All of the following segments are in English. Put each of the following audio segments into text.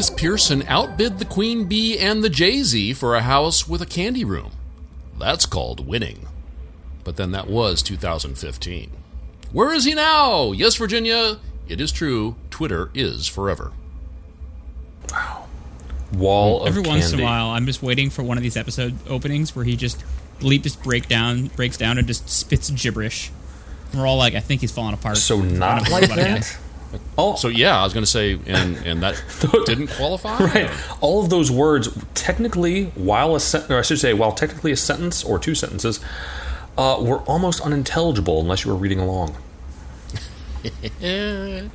Markus Persson outbid the Queen Bee and the Jay Z for a house with a candy room. That's called winning. But then that was 2015. Where is he now? Yes, Virginia, it is true. Twitter is forever. Wow. Wall of Every once in a while, I'm just waiting for one of these episode openings where he just bleep just break down, breaks down, and just spits gibberish. And we're all like, I think he's falling apart. So not don't know like that. Oh, So yeah, I was going to say, and and that didn't qualify. right. All of those words, technically, while a sen- or I should say, while technically a sentence or two sentences, uh, were almost unintelligible unless you were reading along.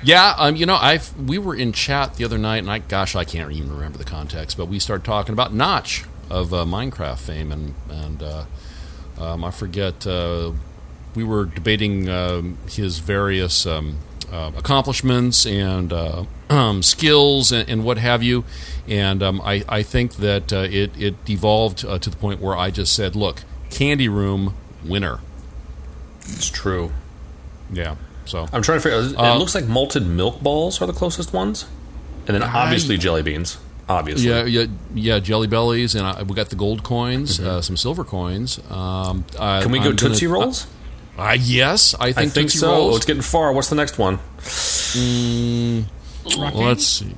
Yeah, um, you know, I we were in chat the other night, and I, gosh, I can't even remember the context, but we started talking about Notch of uh, Minecraft fame, and and uh, um, I forget uh, we were debating um, his various um, uh, accomplishments and uh, um, skills and, and what have you, and um, I I think that uh, it it devolved uh, to the point where I just said, look, Candy Room winner, It's true. yeah. So I'm trying to figure. It Uh, looks like malted milk balls are the closest ones, and then obviously jelly beans. Obviously, Yeah, yeah, yeah. Jelly bellies, and I, we got the gold coins, uh, some silver coins. Um, I, Mm-hmm. Can we go I'm gonna- Tootsie Rolls? Uh, yes, I think, I think so. Rolls. It's getting far. What's the next one? Rocky? Let's see.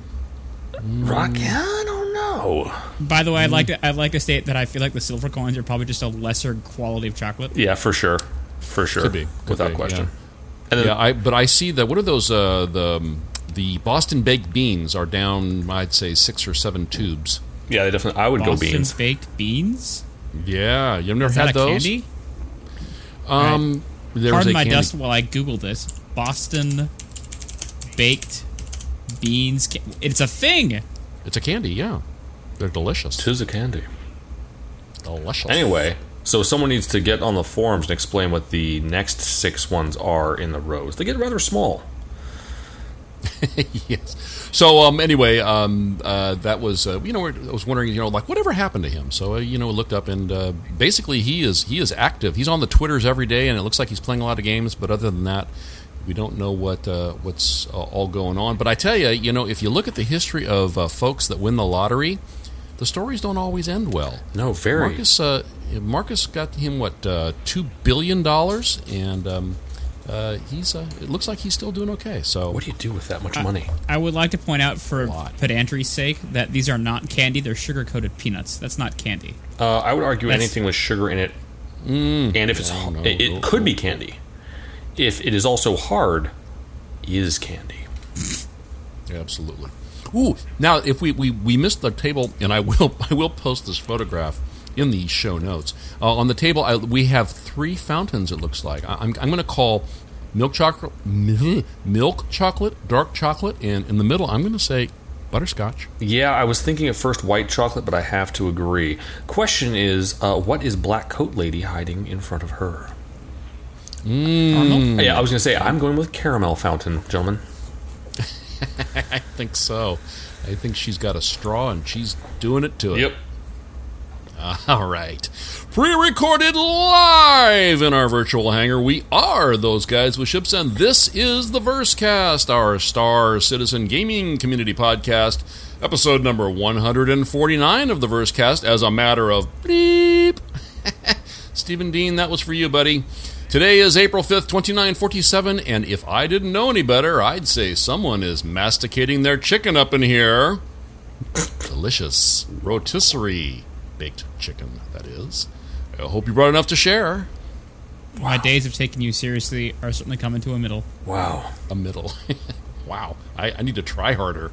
Rock? I don't know. By the way, I'd Mm. like to I'd like to state that I feel like the silver coins are probably just a lesser quality of chocolate. Yeah, for sure, for sure, Could be. Could without be, question. yeah. And then Yeah, I but I see that. What are those? Uh, the um, the Boston baked beans are down. I'd say six or seven tubes. yeah, they definitely. I would Boston go beans. baked beans. Yeah, you've never Is had that a those. candy? Um, there was Pardon a my candy. dust while I Google this. Boston baked beans. ca- It's a thing. It's a candy. Yeah, they're delicious. Tis a candy. Delicious. Anyway, so someone needs to get on the forums and explain what the next six ones are in the rows. They get rather small. yes. So um, anyway, um, uh, that was uh, you know I was wondering you know like whatever happened to him. So uh, you know looked up and uh, basically he is he is active. He's on the twitters every day, and it looks like he's playing a lot of games. But other than that, we don't know what uh, what's uh, all going on. But I tell you, you know, if you look at the history of uh, folks that win the lottery, the stories don't always end well. No, very. Marcus uh, Marcus got him what uh, two billion dollars, and um, uh, he's uh, it looks like he's still doing okay. So What do you do with that much money? I would like to point out, for pedantry's sake, that these are not candy. They're sugar coated peanuts. That's not candy. Uh, I would argue That's- anything with sugar in it, and if it's no, no, it, it no, could be candy. If it is also hard, is candy. Absolutely. Ooh, now if we, we, we missed the table, and I will I will post this photograph in the show notes. Uh, on the table, I, we have three fountains. It looks like I, I'm I'm going to call milk chocolate, milk chocolate, dark chocolate, and in the middle, I'm going to say butterscotch. Yeah, I was thinking at first white chocolate, but I have to agree. Question is, uh, what is Black Coat Lady hiding in front of her? Caramel? Yeah, I was going to say I'm going with caramel fountain, gentlemen. I think so. I think she's got a straw, and she's doing it to it. All right. Pre recorded live in our virtual hangar, we are those guys with ships, and this is the Versecast, our Star Citizen Gaming Community Podcast, episode number 149 of the Versecast, as a matter of bleep. Stephen Dean, that was for you, buddy. Today is April 5th, 2947, and if I didn't know any better, I'd say someone is masticating their chicken up in here. Delicious rotisserie baked chicken, that is. I hope you brought enough to share. My days of taking you seriously are certainly coming to a middle. Wow. A middle. Wow, I, I need to try harder.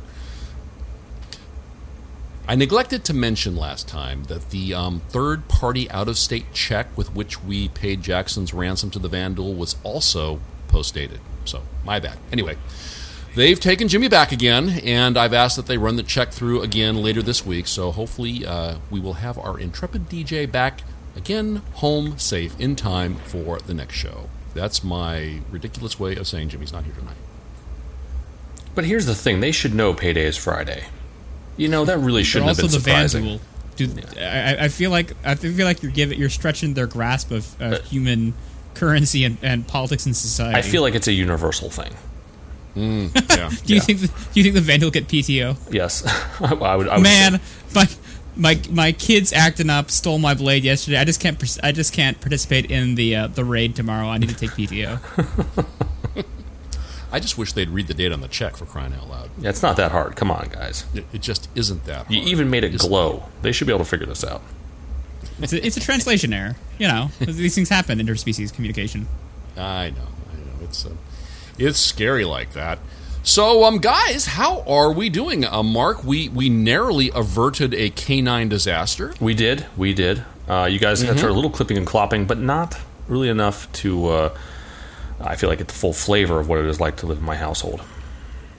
I neglected to mention last time that the um, third party out of state check with which we paid Jackson's ransom to the Vandal was also post dated. So, my bad. Anyway, they've taken Jimmy back again, and I've asked that they run the check through again later this week. So, hopefully, uh, we will have our intrepid DJ back again, home safe in time for the next show. That's my ridiculous way of saying Jimmy's not here tonight. But here's the thing: they should know payday is Friday. You know that really shouldn't also have been the surprising. Vandal. Dude, I, I feel like I feel like you're giving you're stretching their grasp of, of human currency and, and politics and society. I feel like it's a universal thing. Yeah. Do you think the, do you think the Vandal get PTO? Yes, I would. I would Man, my my my kids acting up stole my blade yesterday. I just can't I just can't participate in the uh, the raid tomorrow. I need to take PTO. I just wish they'd read the date on the check for crying out loud. Yeah, it's not that hard. Come on, guys. It, it just isn't that hard. You even made it It's- glow. They should be able to figure this out. It's a, it's a translation error. You know, these things happen interspecies communication. I know, I know. It's uh, it's scary like that. So, um, guys, how are we doing? Uh, Mark, we we narrowly averted a canine disaster. We did. We did. Uh, you guys had a little clipping and clopping, but not really enough to. Uh, I feel like get the full flavor of what it is like to live in my household.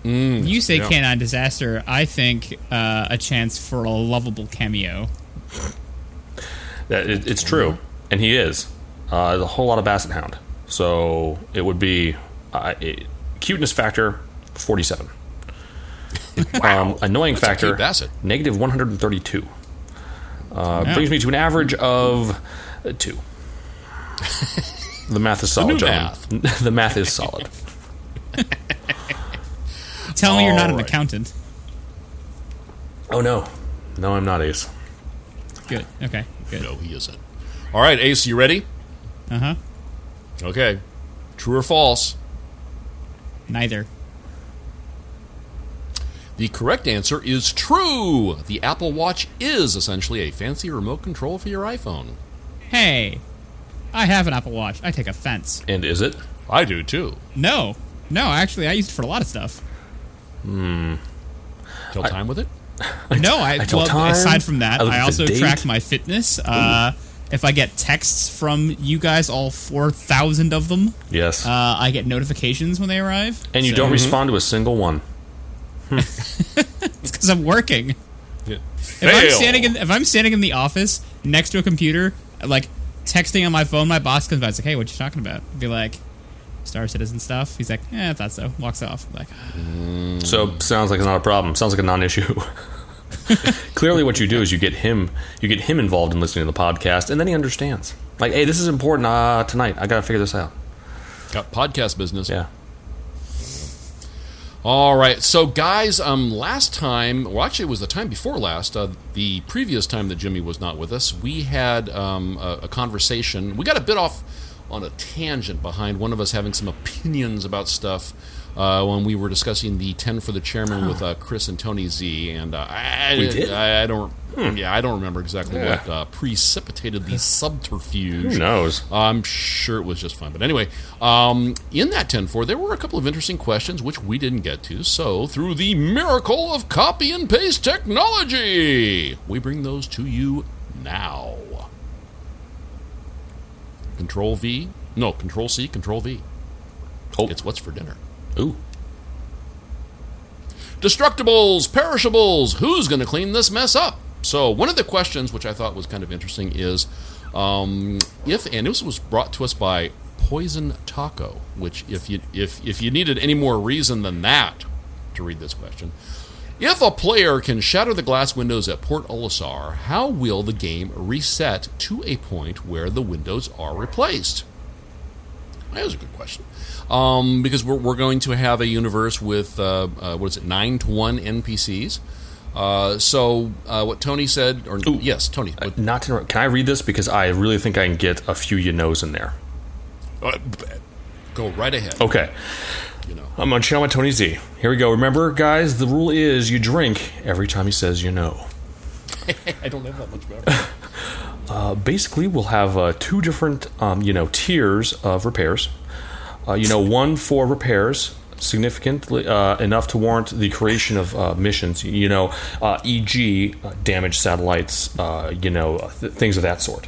You say yeah. canine disaster. I think uh, a chance for a lovable cameo. That it, it's true, and he is. Uh, there's a whole lot of basset hound, so it would be uh, it, cuteness factor forty-seven. um, annoying That's factor negative one hundred and thirty-two. Uh, Yeah. Brings me to an average of uh, two. the math is solid, new gentlemen. the math is solid. Tell me you're not an accountant. Oh no, no, I'm not Ace. Good. Okay. Good. No, he isn't. All right, Ace, you ready? Uh huh. Okay. True or false? Neither. The correct answer is true. The Apple Watch is essentially a fancy remote control for your iPhone. Hey, I have an Apple Watch. I take offense. And is it? I do too. No, no. Actually, I use it for a lot of stuff. Hmm. Kill time with it? No, I, tell well, time, aside from that, I I also date. track my fitness. Uh, if I get texts from you guys, all four thousand of them, Yes. uh, I get notifications when they arrive. and you So- don't respond to a single one. It's because I'm working. Yeah. If I'm standing in, if I'm standing in the office next to a computer, like texting on my phone, my boss comes by. It's like, "Hey, what you talking about?" I'd be like, "Star Citizen stuff." He's like, "Yeah, I thought so." Walks off. I'm like, So sounds like it's not a problem. Sounds like a non-issue. Clearly, what you do is you get him you get him involved in listening to the podcast, and then he understands. Like, hey, this is important uh, tonight. I got to figure this out. Got podcast business. Yeah. All right, so guys, um, last time, well, actually, it was the time before last, uh, the previous time that Jimmy was not with us, we had um, a, a conversation. We got a bit off on a tangent behind one of us having some opinions about stuff uh, when we were discussing the ten for the chairman with uh, Chris and Tony Z, and uh, I, We did? I, I don't, yeah, I don't remember exactly Yeah. what uh, precipitated the subterfuge. Who knows? I'm sure it was just fun. But anyway, um, in that 10 4, there were a couple of interesting questions which we didn't get to. So, through the miracle of copy and paste technology, we bring those to you now. Control V. No, Control C, Control V. Oh. It's what's for dinner. Ooh. Destructibles, perishables, who's going to clean this mess up? So, one of the questions which I thought was kind of interesting is um, if, and this was brought to us by Poison Taco, which, if you, if, if you needed any more reason than that to read this question, if a player can shatter the glass windows at Port Olisar, how will the game reset to a point where the windows are replaced? That was a good question. Um, because we're, we're going to have a universe with, uh, uh, what is it, 9 to 1 NPCs. Uh, so, uh, what Tony said, or yes, Tony, what, Not to interrupt. Can I read this because I really think I can get a few you knows in there. uh, go right ahead. Okay. You know. I'm on channel my Tony Z. Here we go. Remember, guys, the rule is you drink every time he says you know. I don't have that much better. Uh, basically, we'll have uh, two different, um, you know, tiers of repairs. Uh, you know, one for repairs significantly uh, enough to warrant the creation of uh, missions. You know, uh, e.g., uh, damaged satellites. Uh, you know, th- things of that sort.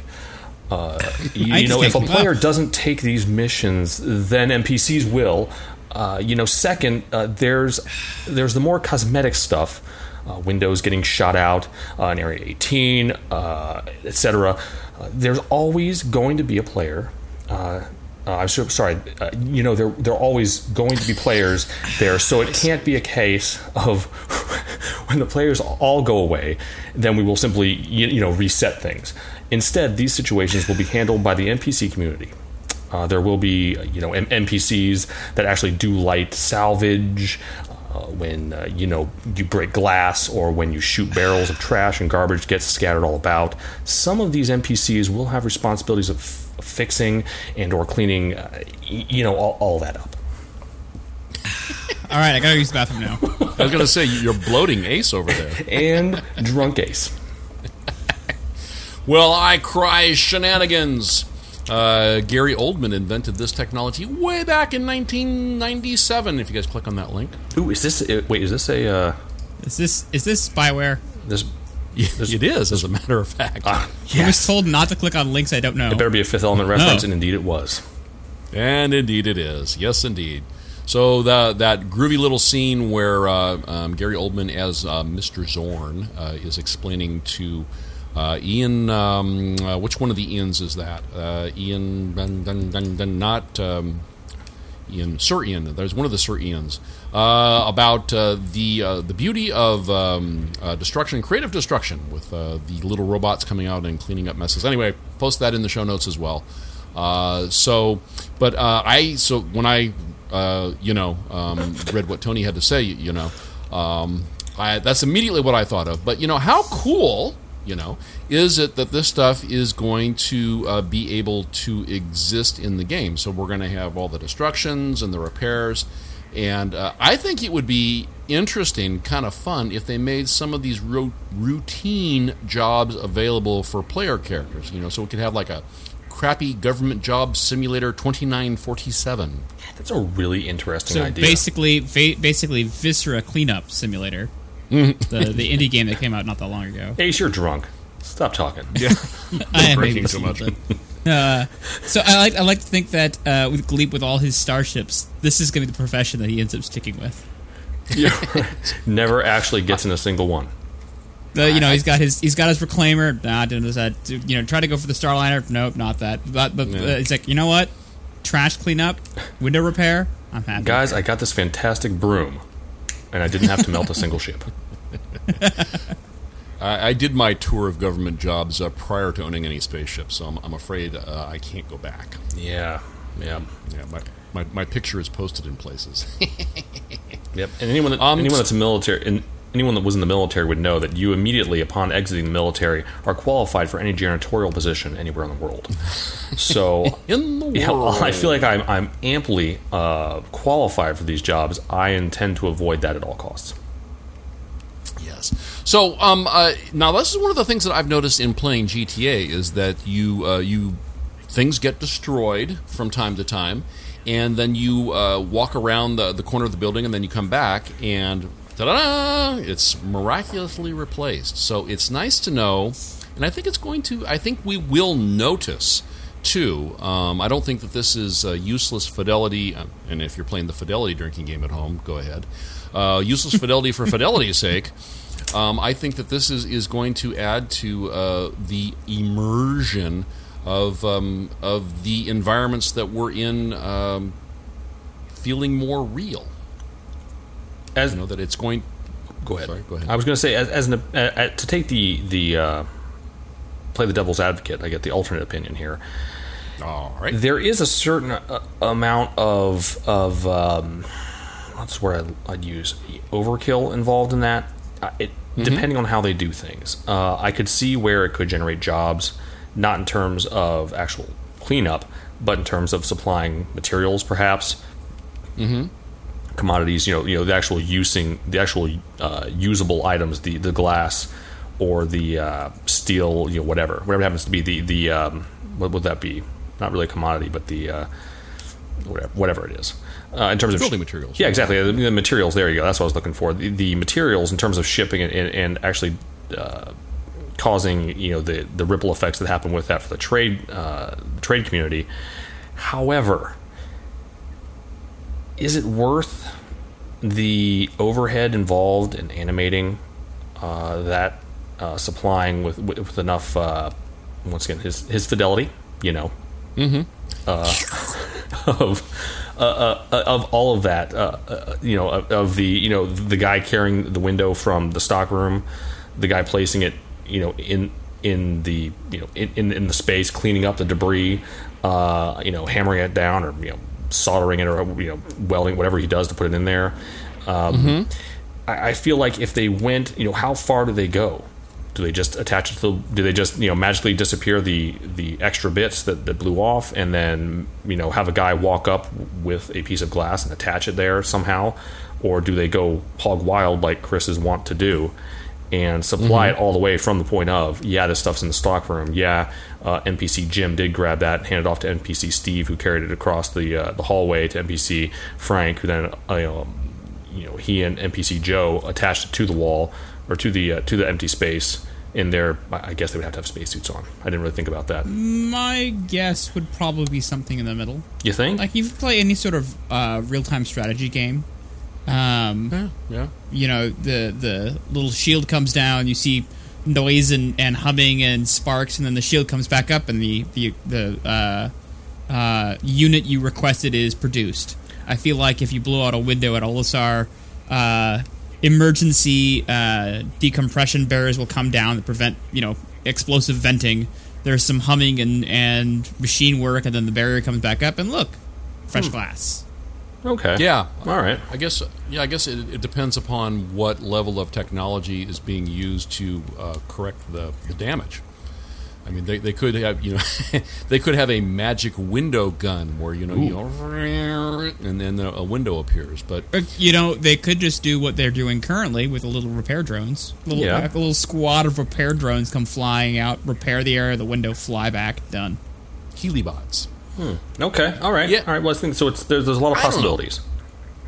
Uh, you, you know, if a player doesn't take these missions, then NPCs will. you know, second, there's there's the more cosmetic stuff. windows getting shot out in Area 18, etc. there's always going to be a player uh, I'm so, sorry. Uh, you know, there are always going to be players there, so it can't be a case of when the players all go away, then we will simply you, you know reset things. Instead, these situations will be handled by the NPC community. Uh, there will be you know M- NPCs that actually do light salvage. Uh, when uh, you know you break glass or when you shoot barrels of trash and garbage gets scattered all about some of these npcs will have responsibilities of fixing and or cleaning, uh, you know, all, all that up. all right, I gotta use the bathroom now. I was gonna say you're bloating Ace over there, and drunk Ace. well, I cry shenanigans. Uh, Gary Oldman invented this technology way back in 1997. If you guys click on that link. Ooh, is this? Uh, wait, is this a? Uh, is this is this spyware? This it is, as a matter of fact. Uh, yes. I was told not to click on links I don't know. It better be a Fifth Element reference, and indeed it was. And indeed it is. Yes, indeed. So the, that groovy little scene where uh, um, Gary Oldman as uh, Mr. Zorg uh, is explaining to uh, Ian, um, uh, which one of the Ians is that? Ian, dun, dun, dun, not um, Ian, Sir Ian. There's one of the Sir Ians uh, about uh, the uh, the beauty of um, uh, destruction, creative destruction, with uh, the little robots coming out and cleaning up messes. Anyway, post that in the show notes as well. Uh, so, but I so when I you know um, read what Tony had to say, you know, um, I, that's immediately what I thought of. But you know, how cool you know is it that this stuff is going to uh, be able to exist in the game. So we're going to have all the destructions and the repairs. And uh, i think it would be interesting kind of fun if they made some of these ro- routine jobs available for player characters. You know so we could have like a crappy government job simulator 2947 that's a really interesting so idea. basically va- basically viscera cleanup simulator the the indie game that came out not that long ago. Ace, you're drunk. Stop talking. Yeah, I am drinking too much. Uh, so I like I like to think that uh, with Gleep with all his starships, this is going to be the profession that he ends up sticking with. Yeah, never actually gets in a single one. The, you know, he's got his he's got his reclaimer. Nah, didn't that. You know, try to go for the Starliner. Nope, not that. But but yeah. uh, it's like you know what? Trash cleanup, window repair. I'm happy. Guys, I got this fantastic broom, and I didn't have to melt a single ship. I, I, did my tour of government jobs uh, prior to owning any spaceships, so I'm, I'm afraid uh, I can't go back. Yeah, yeah, yeah. My, my, my picture is posted in places. yep, and anyone that, um, anyone that's a military and anyone that was in the military would know that you immediately, upon exiting the military, are qualified for any janitorial position anywhere in the world. So, in the world, yeah, I feel like I'm, I'm amply uh, qualified for these jobs. I intend to avoid that at all costs. So um, uh, now this is one of the things that I've noticed in playing GTA is that you uh, you things get destroyed from time to time, and then you uh, walk around the, the corner of the building, and then you come back, and ta-da! It's miraculously replaced. So it's nice to know, and I think it's going to. I think we will notice too. Um, I don't think that this is uh, useless fidelity, uh, and if you're playing the fidelity drinking game at home, go ahead. Uh, useless fidelity for fidelity's sake. Um, I think that this is, is going to add to uh, the immersion of um, of the environments that we're in, um, feeling more real. As you know that it's going. Go ahead. Sorry, go ahead. I was going to say, as, as an, uh, to take the the uh, play the devil's advocate, I get the alternate opinion here. All right. There is a certain uh, amount of of um, what's the word I'd, I'd use overkill involved in that. Uh, it mm-hmm. depending on how they do things. Uh, I could see where it could generate jobs, not in terms of actual cleanup, but in terms of supplying materials, perhaps. Mm-hmm. Commodities, you know, you know, the actual using the actual uh, usable items, the the glass or the uh, steel, you know, whatever, whatever happens to be the the um, what would that be? Not really a commodity, but the uh, whatever, whatever it is. Uh, in terms of Building materials. yeah, exactly. The, the materials. There you go. That's what I was looking for. The, the materials in terms of shipping and, and, and actually uh, causing you know the the ripple effects that happen with that for the trade uh, trade community. However, is it worth the overhead involved in animating uh, that uh, supplying with with, with enough uh, once again his his fidelity, you know, uh, of uh, uh, of all of that, uh, uh, you know, of, of the you know the guy carrying the window from the stock room, the guy placing it, you know, in in the you know in, in, in the space, cleaning up the debris, uh, you know, hammering it down or you know soldering it or you know welding whatever he does to put it in there. Um, I, I feel like if they went, you know, how far do they go? Do they just attach it to? The, do they just you know magically disappear the the extra bits that, that blew off, and then you know have a guy walk up with a piece of glass and attach it there somehow, or do they go hog wild like Chris is wont to do, and supply it all the way from the point of yeah this stuff's in the stock room. Yeah uh, NPC Jim did grab that and hand it off to NPC Steve who carried it across the uh, the hallway to NPC Frank who then uh, you know he and NPC Joe attached it to the wall or to the uh, to the empty space in their I guess they would have to have spacesuits on. I didn't really think about that. My guess would probably be something in the middle. You think? Like if you play any sort of uh, real time strategy game, um, Yeah, yeah. you know the the little shield comes down, you see noise and, and humming and sparks, and then the shield comes back up, and the the the uh, uh, unit you requested is produced. I feel like if you blow out a window at Olisar, uh, emergency uh, decompression barriers will come down to prevent you know explosive venting. There's some humming and, and machine work, and then the barrier comes back up, and look, fresh glass. okay. Yeah. All right. I guess yeah. I guess it, it depends upon what level of technology is being used to uh, correct the, the damage. I mean, they, they could have you know they could have a magic window gun where you know you know and then a window appears. But But, you know, they could just do what they're doing currently with the little repair drones. Little, Yeah. like a little squad of repair drones come flying out, repair the area, the window, fly back, done. Healybots. Hmm. Okay. All right. Yeah. All right. Well, I think so. It's there's, there's a lot of I possibilities.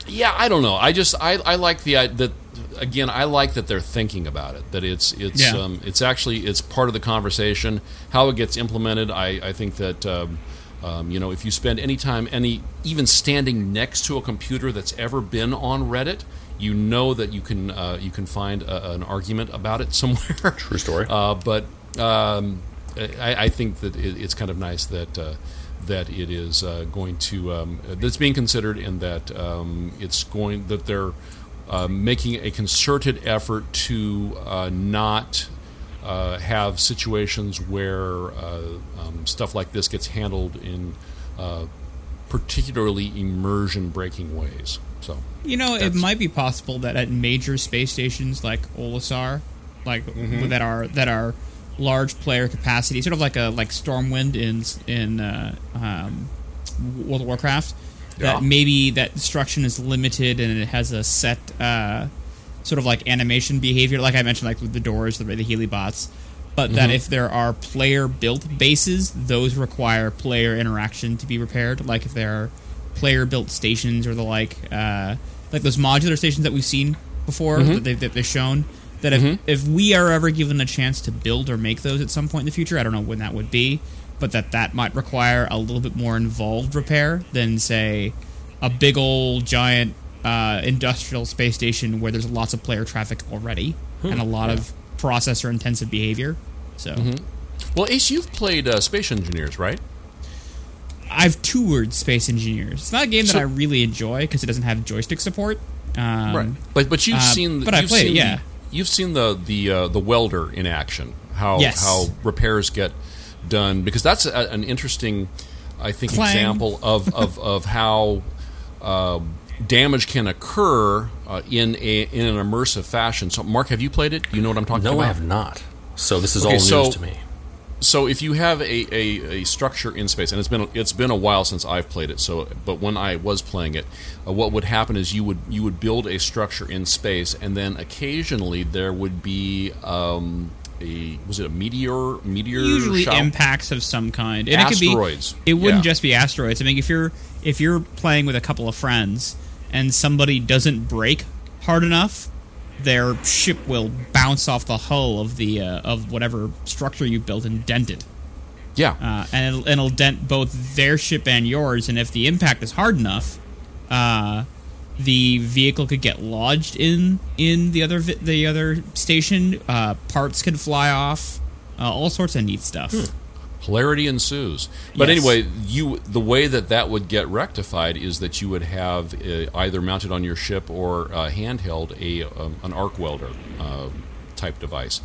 Yeah, I don't know. I just I, I like the I- that again. I like that they're thinking about it. That it's it's Yeah. um, it's actually it's part of the conversation. How it gets implemented, I I think that. Um, um, you know, if you spend any time, any even standing next to a computer that's ever been on Reddit, you know that you can uh, you can find a, an argument about it somewhere. True story. Uh, but um, I, I think that it, it's kind of nice that uh, that it is uh, going to um, that's being considered, and that um, it's going that they're uh, making a concerted effort to uh, not. Uh, have situations where uh, um, stuff like this gets handled in uh, particularly immersion breaking ways. So You know, it might be possible that at major space stations like Olisar, like Mm-hmm. that are that are large player capacity, sort of like a like Stormwind in in uh, um, World of Warcraft, Yeah. that maybe that destruction is limited and it has a set uh, sort of like animation behavior, like I mentioned, like with the doors, the, the Healy bots. But that Mm-hmm. if there are player built bases, those require player interaction to be repaired. Like if there are player built stations or the like, uh, like those modular stations that we've seen before Mm-hmm. that, they've, that they've shown. That if, if we are ever given a chance to build or make those at some point in the future, I don't know when that would be, but that that might require a little bit more involved repair than say a big old giant uh, industrial space station where there's lots of player traffic already and a lot of processor intensive behavior. So well, Ace, you've played uh, Space Engineers, right? I've toured Space Engineers. It's not a game that I really enjoy because it doesn't have joystick support. Um, But but you've uh, seen but I played it, yeah. the, you've seen the the uh, the welder in action. How Yes. how repairs get done because that's a, an interesting, I think, Clang. example of of of how. Uh, damage can occur uh, in a in an immersive fashion. So, Mark, have you played it? You know what I'm talking no, about. No, I have not. So this is Okay, all news so- to me. so if you have a, a, a structure in space, and it's been it's been a while since I've played it. So, but when I was playing it, uh, what would happen is you would you would build a structure in space, and then occasionally there would be um, a was it a meteor meteor usually shower? impacts of some kind. And Asteroids. It, could be, it wouldn't Yeah. just be asteroids. I mean, if you're if you're playing with a couple of friends and somebody doesn't break hard enough, their ship will bounce off the hull of the uh, of whatever structure you built and dent it. Yeah, uh, and it'll, and it'll dent both their ship and yours. And if the impact is hard enough, uh, the vehicle could get lodged in in the other vi- the other station. Uh, parts could fly off. Uh, all sorts of neat stuff. hilarity ensues. But Yes. anyway, you the way that that would get rectified is that you would have uh, either mounted on your ship or uh, handheld a um, an arc welder uh, type device,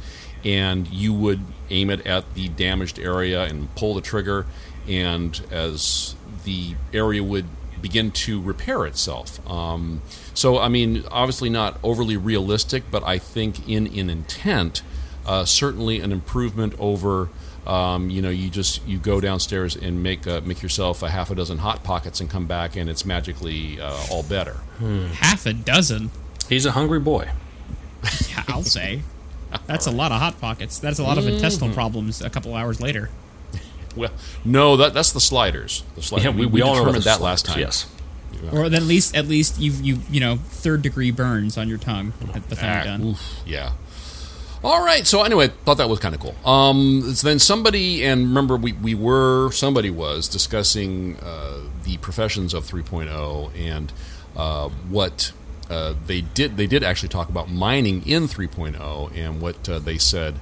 and you would aim it at the damaged area and pull the trigger, and as the area would begin to repair itself. Um, so, I mean, obviously not overly realistic, but I think in in intent, uh, certainly an improvement over. Um, you know, you just you go downstairs and make uh, make yourself a half a dozen hot pockets and come back, and it's magically uh, all better. Half a dozen, He's a hungry boy. yeah, I'll say. That's a lot of hot pockets. That's a lot of Mm-hmm. intestinal problems. A couple hours later. Well, no, that that's the sliders. The sliders. Yeah, we, we, all know determined about that last time. Yes. Or at least, at least you you you know third degree burns on your tongue at the time Ah, done. oof, yeah. All right. So anyway, thought that was kind of cool. Um, so then somebody, and remember, we, we were somebody was discussing uh, the professions of 3.0 and uh, what uh, they did. They did actually talk about mining in 3.0, and what uh, they said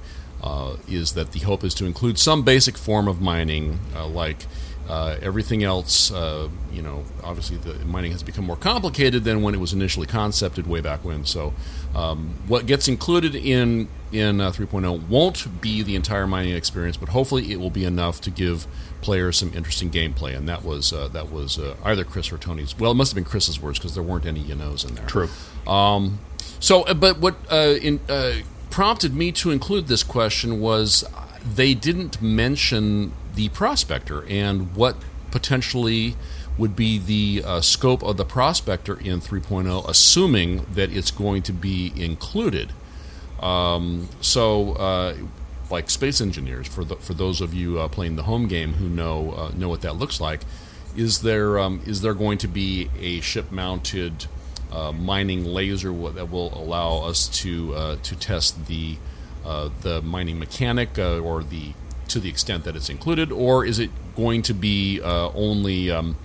uh, is that the hope is to include some basic form of mining, uh, like. Uh, everything else, uh, you know, obviously the mining has become more complicated than when it was initially concepted way back when. So, um, what gets included in in uh, 3.0 won't be the entire mining experience, but hopefully it will be enough to give players some interesting gameplay. And that was uh, that was uh, either Chris or Tony's. Well, it must have been Chris's words because there weren't any you knows in there. True. Um, so, but what uh, in, uh, prompted me to include this question was they didn't mention the prospector and what potentially would be the uh, scope of the prospector in 3.0, assuming that it's going to be included. Um, so, uh, like space engineers, for the, for those of you uh, playing the home game who know uh, know what that looks like, is there um, is there going to be a ship mounted uh, mining laser that will allow us to uh, to test the uh, the mining mechanic uh, or the to the extent that it's included, or is it going to be uh, only um,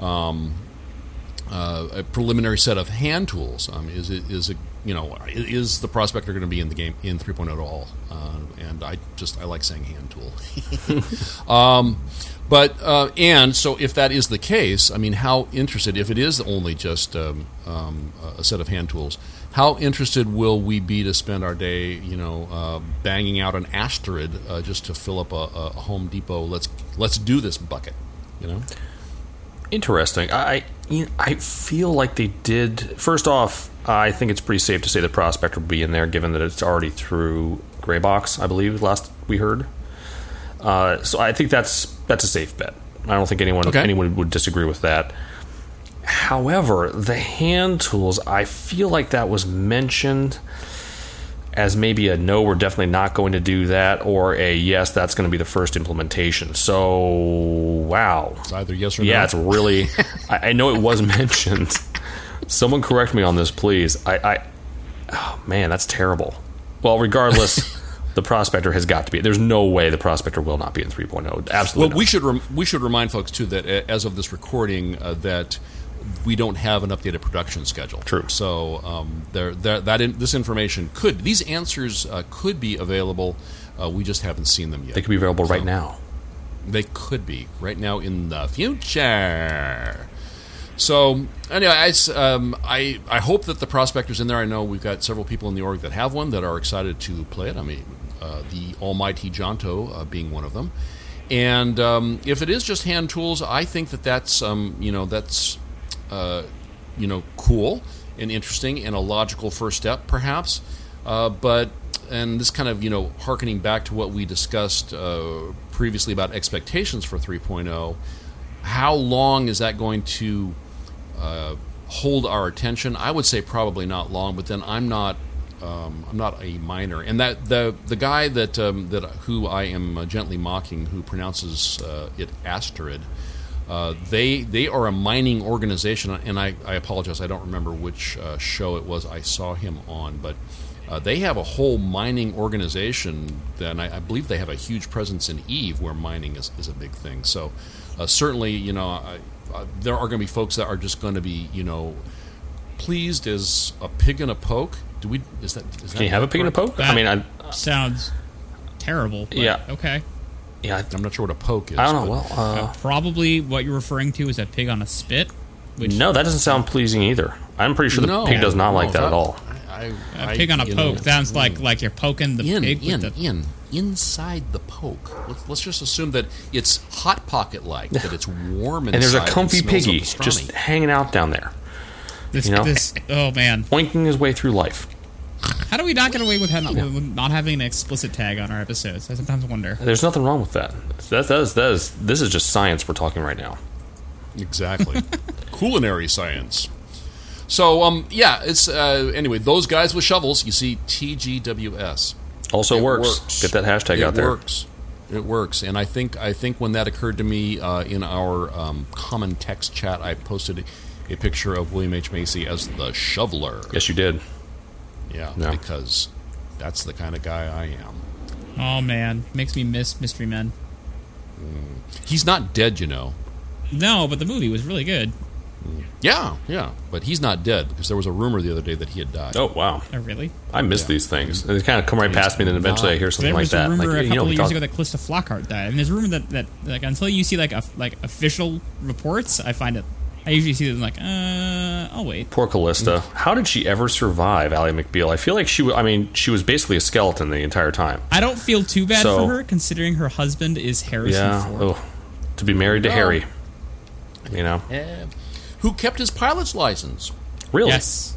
um, uh, a preliminary set of hand tools? Um, is it is it you know is the prospector going to be in the game in 3.0 at all? And I just I like saying hand tool. but uh, and so if that is the case, I mean, how interested if it is only just um, um, a set of hand tools? How interested will we be to spend our day, you know, uh, banging out an asteroid uh, just to fill up a, a Home Depot? Let's let's do this bucket, you know. Interesting. I I feel like they did. First off, I think it's pretty safe to say the prospector will be in there, given that it's already through Graybox. I believe last we heard. Uh, so I think that's that's a safe bet. I don't think anyone Okay. anyone would disagree with that. However, the hand tools, I feel like that was mentioned as maybe a no, we're definitely not going to do that, or a yes, that's going to be the first implementation. So, wow. It's either yes or Yeah, no. it's really. I, I know it was mentioned. Someone correct me on this, please. I, I. Oh man, that's terrible. Well, regardless, the prospector has got to be. There's no way the prospector will not be in 3.0. Absolutely. Well, not. we should rem- we should remind folks too that uh, as of this recording, uh, that we don't have an updated production schedule. True. So um, there, there, that in, this information could these answers uh, could be available. Uh, we just haven't seen them yet. They could be available right now. They could be right now in the future. So anyway, I, um, I I hope that the prospectors in there. I know we've got several people in the org that have one that are excited to play it. I mean, uh, the almighty Jonto uh, being one of them. And um, if it is just hand tools, I think that that's um, you know that's uh, you know cool and interesting and a logical first step, perhaps. Uh, but and this kind of you know harkening back to what we discussed uh, previously about expectations for 3.0 how long is that going to uh, hold our attention? I would say probably not long, but then I'm not um, I'm not a miner, and that the the guy that um, that who I am uh, gently mocking, who pronounces uh, it Asterid, uh, they they are a mining organization, and I, I apologize, I don't remember which uh, show it was I saw him on, but uh, they have a whole mining organization, and I, I, believe they have a huge presence in Eve, where mining is, is a big thing. So uh, certainly, you know, I, Uh, there are going to be folks that are just going to be, you know, pleased as a pig in a poke. Do we? Is that? Is that Can you have a pig in a poke? That I mean, I, sounds terrible. but Yeah. Okay. yeah, I, I'm not sure what a poke is. I don't know. Well, uh, uh, Probably what you're referring to is a pig on a spit. Which no, that doesn't sound pleasing either. I'm pretty sure the no, pig does not no, like that at all. I, a I- pig on a poke know, sounds like mm. like you're poking the in, pig in, with the. in, inside the poke. Let's, let's just assume that it's hot pocket like, that it's warm inside. And there's a comfy piggy just hanging out down there, This, you know? this, oh man, oinking his way through life. how do we not get away with not, with not having an explicit tag on our episodes? I sometimes wonder. There's nothing wrong with that. That, that, is, that is, this is just science we're talking right now. Exactly. Culinary science. So, um, yeah, it's uh, anyway. Those guys with shovels, you see, TGWS. Also It works. works. Get that hashtag it out there. It works. It works, and I think I think when that occurred to me uh, in our um, common text chat, I posted a picture of William H Macy as the shoveler. Yes, you did. Yeah, Yeah. because that's the kind of guy I am. Oh man, makes me miss Mystery Men. He's not dead, you know. No, but the movie was really good. Yeah, yeah, but he's not dead because there was a rumor the other day that he had died. Oh wow, Oh really? I miss these things. They kind of come right past me, and then eventually I hear something like that. There like was that. a rumor like, a you couple know, of years talk- ago that Calista Flockhart died, and there's a rumor that, that like until you see like a, like official reports, I find it. I usually see them like, uh, I'll wait. Poor Calista. How did she ever survive, Ally McBeal? I feel like she. wa- I mean, she was basically a skeleton the entire time. I don't feel too bad So- for her, considering her husband is Harrison Yeah. Ford. Oh, to be married to No. Harry. You know. Eh, who kept his pilot's license? Really? Yes.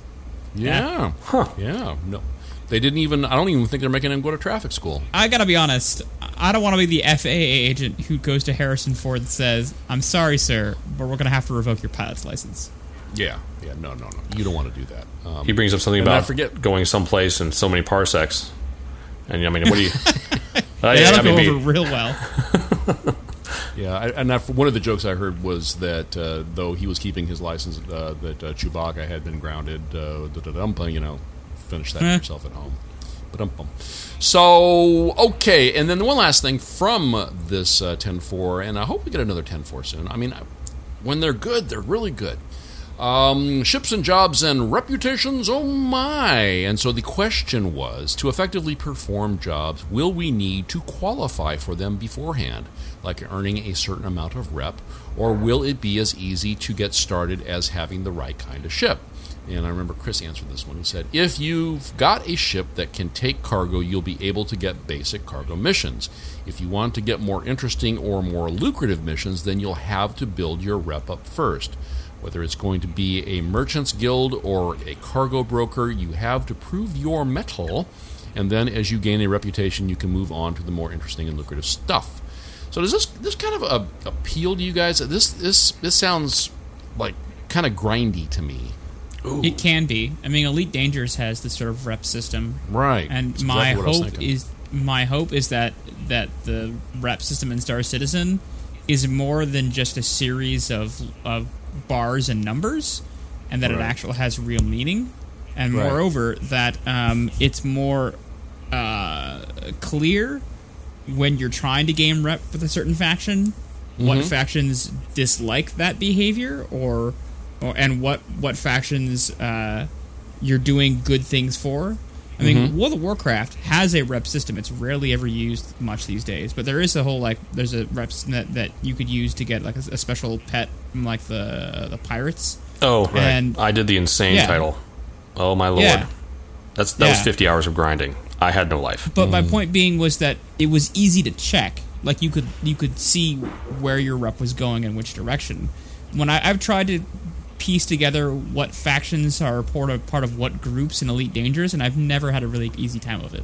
Yeah, Huh. yeah. No, they didn't even. I don't even think they're making him go to traffic school. I gotta be honest. I don't want to be the FAA agent who goes to Harrison Ford and says, "I'm sorry, sir, but we're gonna have to revoke your pilot's license." Yeah, yeah. No, no, no. You don't want to do that. Um, He brings up something And I about forget- going someplace in so many parsecs. And I mean, what do you? Uh, They yeah, that'll I mean, go be- over real well. Yeah, I, and I, one of the jokes I heard was that uh, though he was keeping his license, uh, that uh, Chewbacca had been grounded. Uh, you know, finish that Eh. yourself at home. So okay, and then one last thing from this uh, 10-4, and I hope we get another 10-4 soon. I mean, when they're good, they're really good. Um, ships and jobs and reputations, oh my. And so the question was to effectively perform jobs, will we need to qualify for them beforehand, like earning a certain amount of rep, or will it be as easy to get started as having the right kind of ship? And I remember Chris answered this one. He said, If you've got a ship that can take cargo, you'll be able to get basic cargo missions. If you want to get more interesting or more lucrative missions, then you'll have to build your rep up first. Whether it's going to be a merchant's guild or a cargo broker, you have to prove your mettle, and then as you gain a reputation, you can move on to the more interesting and lucrative stuff. So does this this kind of uh, appeal to you guys? This this this sounds like kind of grindy to me. It can be. I mean, Elite Dangerous has this sort of rep system, Right. and That's my exactly what I was hope is my hope is that that the rep system in Star Citizen is more than just a series of of bars and numbers, and that it actually has real meaning, and Right. moreover that um, it's more uh, clear when you're trying to game rep with a certain faction what Mm-hmm. factions dislike that behavior or, or and what what factions uh, you're doing good things for I mean, Mm-hmm. World of Warcraft has a rep system. It's rarely ever used much these days, but there is a whole like there's a rep that, that you could use to get like a, a special pet from like the the pirates. Oh, right. And- I did the insane Yeah. title. Oh my lord. Yeah. That's that was 50 hours of grinding. I had no life. But my point being was that it was easy to check. Like you could you could see where your rep was going in which direction. When I, I've tried to piece together what factions are part of part of what groups in Elite Dangerous, and I've never had a really easy time of it.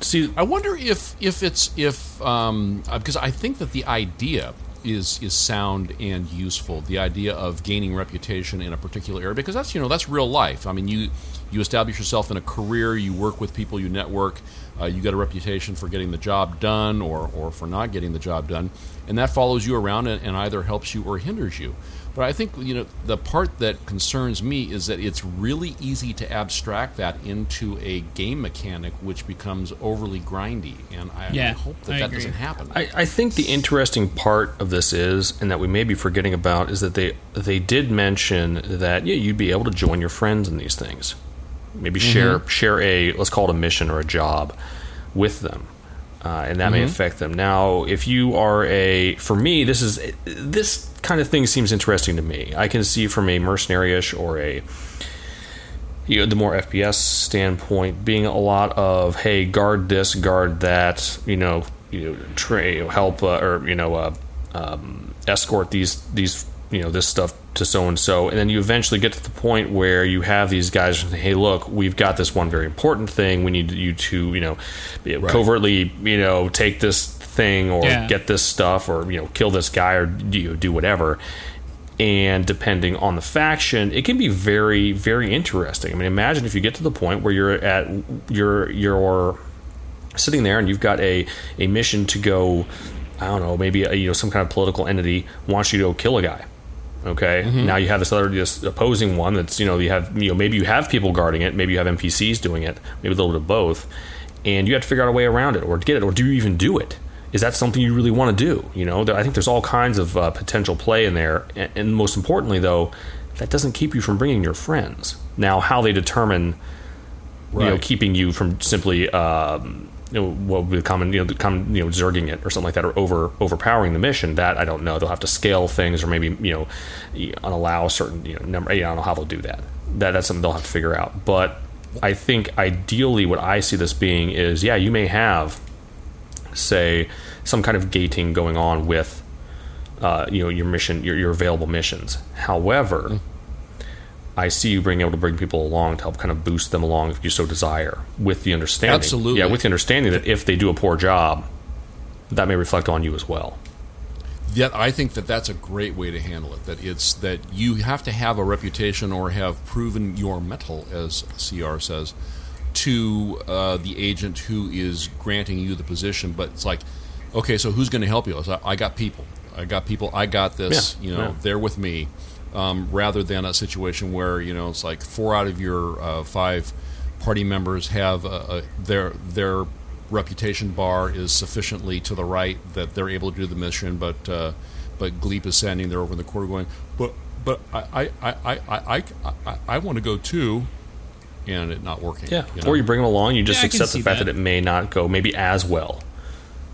See, I wonder if if it's if um, uh, because I think that the idea is is sound and useful. The idea of gaining reputation in a particular area because that's you know that's real life. I mean you you establish yourself in a career, you work with people, you network, uh, you get a reputation for getting the job done or or for not getting the job done, and that follows you around and, and either helps you or hinders you. But I think you know the part that concerns me is that it's really easy to abstract that into a game mechanic, which becomes overly grindy, and I, Yeah, I hope that I that agree. doesn't happen. I, I think the interesting part of this is, and that we may be forgetting about, is that they they did mention that yeah, you'd be able to join your friends in these things, maybe share share a let's call it a mission or a job with them, uh, and that may affect them. Now, if you are a, for me, this is this kind of thing seems interesting to me. I can see from a mercenary-ish or a you know, the more FPS standpoint, being a lot of hey, guard this, guard that, you know, you know, tra- help uh, or you know, uh, um, escort these these you know this stuff to so and so, and then you eventually get to the point where you have these guys. say, Hey, look, we've got this one very important thing. We need you to you know covertly you know take this thing or Yeah. get this stuff or you know kill this guy or you know, do whatever and depending on the faction, it can be very, very interesting. I mean, imagine if you get to the point where you're at you're you're sitting there and you've got a a mission to go. I don't know, maybe a, you know some kind of political entity wants you to go kill a guy. Okay, now you have this other this opposing one that's you know you have you know maybe you have people guarding it, maybe you have NPCs doing it, maybe a little bit of both, and you have to figure out a way around it or get it, or do you even do it? Is that something you really want to do? You know, I think there's all kinds of uh, potential play in there, and, and most importantly, though, that doesn't keep you from bringing your friends. Now, how they determine you know, keeping you from simply, um, you know, what would be the common, you know, the common, you know, zerging it or something like that, or over overpowering the mission. That I don't know. They'll have to scale things, or maybe you know, allow certain you know number. Yeah, I don't know how they'll do that. That that's something they'll have to figure out. But I think ideally, what I see this being is, yeah, you may have, say, some kind of gating going on with, uh, you know, your mission, your, your available missions. However. I see you being able to bring people along to help kind of boost them along if you so desire, with the understanding, Absolutely. yeah, with the understanding that if they do a poor job, that may reflect on you as well. Yet I think that that's a great way to handle it. That it's that you have to have a reputation or have proven your mettle, as CR says, to uh, the agent who is granting you the position. But it's like, okay, so who's going to help you? Like, I got people. I got people. I got this. Yeah, you know, yeah. they're with me. Um, rather than a situation where you know it's like four out of your uh, five party members have a, a, their their reputation bar is sufficiently to the right that they're able to do the mission, but uh, but Gleep is standing there over in the corner going, but but I I I I I, I, I want to go too, and it not working. Yeah, you know? or you bring them along, you just Yeah, accept the fact that. that. it may not go maybe as well.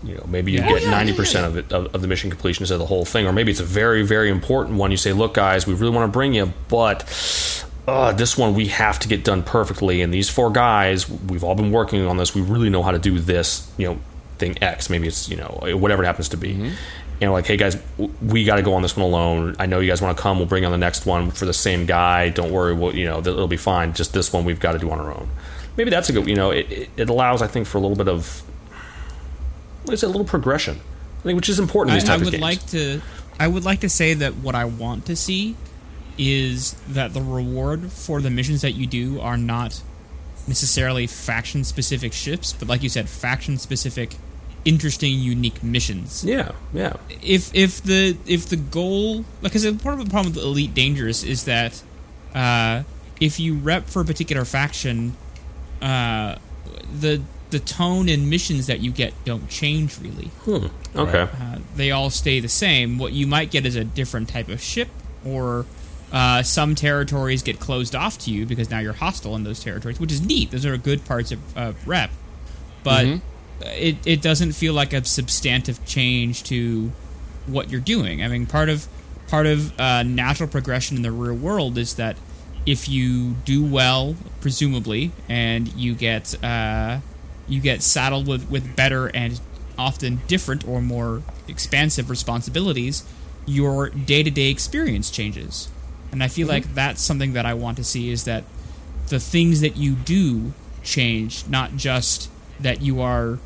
You know, maybe you Yeah. get Oh, yeah, ninety yeah, percent of it of, of the mission completion instead of the whole thing, or maybe it's a very very important one. You say, look, guys, we really want to bring you, but uh, this one we have to get done perfectly. And these four guys, we've all been working on this. We really know how to do this. You know, thing X. Maybe it's you know whatever it happens to be. Mm-hmm. And like, hey guys, we got to go on this one alone. I know you guys want to come. We'll bring on the next one for the same guy. Don't worry, we'll, you know it'll be fine. Just this one we've got to do on our own. Maybe that's a good. You know, it, it allows I think for a little bit of what is it, a little progression. I think which is important in I, these I types would of games. like to. I would like to say that what I want to see is that the reward for the missions that you do are not necessarily faction specific ships, but like you said, faction specific, interesting, unique missions. yeah, yeah, if if the if the goal because part of the problem with elite dangerous is that uh, if you rep for a particular faction uh, the the tone and missions that you get don't change really. Okay, uh, they all stay the same. What you might get is a different type of ship or uh, some territories get closed off to you because now you're hostile in those territories which is neat. Those are good parts of, of rep. But it, it doesn't feel like a substantive change to what you're doing. I mean, part of part of uh, natural progression in the real world is that if you do well, presumably, and you get uh, you get saddled with, with better and often different or more expansive responsibilities, your day to day experience changes. And I feel mm-hmm. like that's something that I want to see is that the things that you do change, not just that you are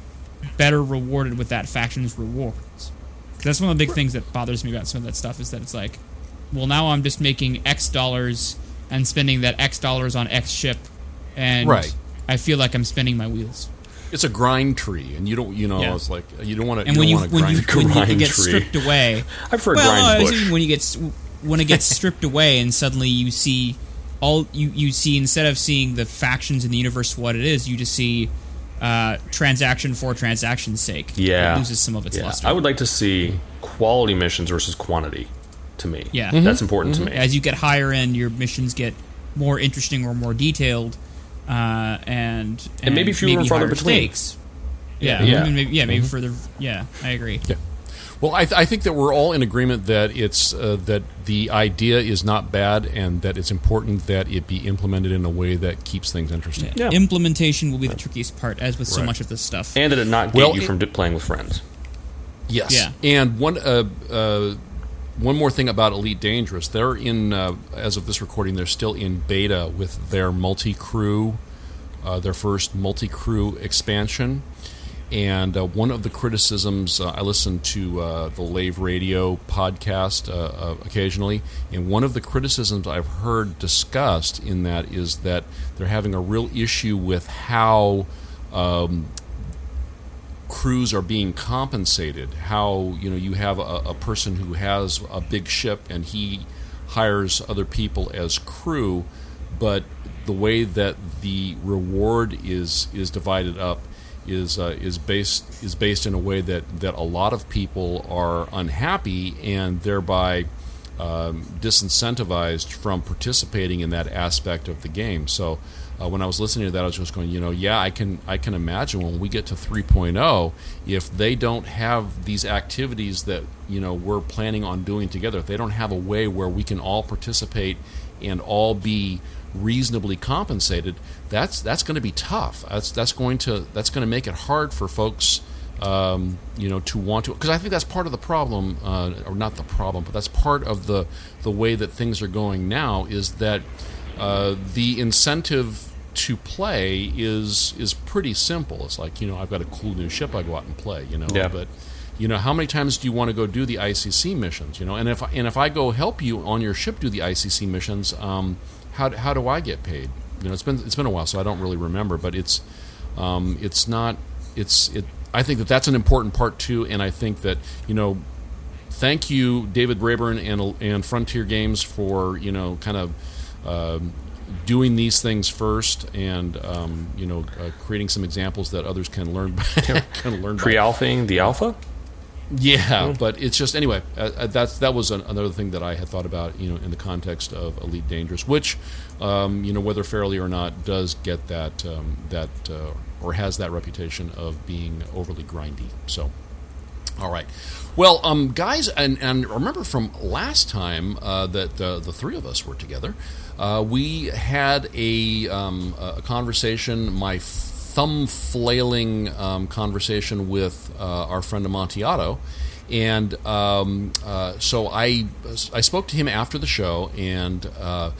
better rewarded with that faction's rewards. That's one of the big things that bothers me about some of that stuff is that it's like, well, now I'm just making X dollars and spending that X dollars on X ship, and Right. I feel like I'm spinning my wheels. It's a grind tree, and you don't, you know, Yeah. it's like you don't want to. And you when don't you want to when you, grind. when you grind get tree. stripped away, I've heard well, grind I bush. when you get when it gets stripped away, and suddenly you see all you you see instead of seeing the factions in the universe what it is, you just see uh, transaction for transaction's sake. Yeah, it loses some of its yeah. luster. I would like to see quality missions versus quantity. To me, Yeah. that's important to me. As you get higher end, your missions get more interesting or more detailed, uh, and, And maybe fewer and farther higher between. stakes. Yeah, Yeah. maybe, maybe- yeah, maybe further. Yeah, I agree. Yeah. Well, I, th- I think that we're all in agreement that it's uh, that the idea is not bad, and that it's important that it be implemented in a way that keeps things interesting. Yeah. Implementation will be the trickiest part, as with so Right. much of this stuff. and did it not get Well, you it- from playing with friends? Yes. Yeah. And one uh, uh, one more thing about Elite Dangerous, they're in uh, as of this recording, they're still in beta with their multi crew, uh, their first multi crew expansion. And uh, one of the criticisms, uh, I listen to uh, the Lave Radio podcast uh, occasionally, and one of the criticisms I've heard discussed in that is that they're having a real issue with how um, crews are being compensated. How you know you have a, a person who has a big ship and he hires other people as crew, but the way that the reward is is divided up is uh, is based is based in a way that that a lot of people are unhappy and thereby um, disincentivized from participating in that aspect of the game. So uh, when I was listening to that, I was just going, you know, yeah, I can I can imagine when we get to 3.0, if they don't have these activities that you know we're planning on doing together, if they don't have a way where we can all participate and all be reasonably compensated, that's that's going to be tough. That's that's going to that's going to make it hard for folks um, you know, to want to, because I think that's part of the problem, uh, or not the problem, but that's part of the the way that things are going now. Is that uh, the incentive to play is is pretty simple. It's like you know, I've got a cool new ship, I go out and play. You know, Yeah. but you know, how many times do you want to go do the ICC missions? You know, and if and if I go help you on your ship do the ICC missions, um, how how do I get paid? You know, it's been it's been a while, so I don't really remember, but it's um, it's not it's it. I think that that's an important part too, and I think that you know, thank you, David Braben and and Frontier Games for you know kind of. Um, doing these things first, and um, you know, uh, creating some examples that others can learn by, can learn by. Pre-alphing the alpha. Yeah, but it's just anyway. Uh, uh, that's that was an, another thing that I had thought about, you know, in the context of Elite Dangerous, which, um, you know, whether fairly or not, does get that um, that uh, or has that reputation of being overly grindy. So, all right, well, um, guys, and, and remember from last time uh, that uh, the three of us were together, uh, we had a um, a conversation. My thumb flailing um, conversation with uh, our friend Amontillado. And um, uh, so I, I spoke to him after the show, and uh,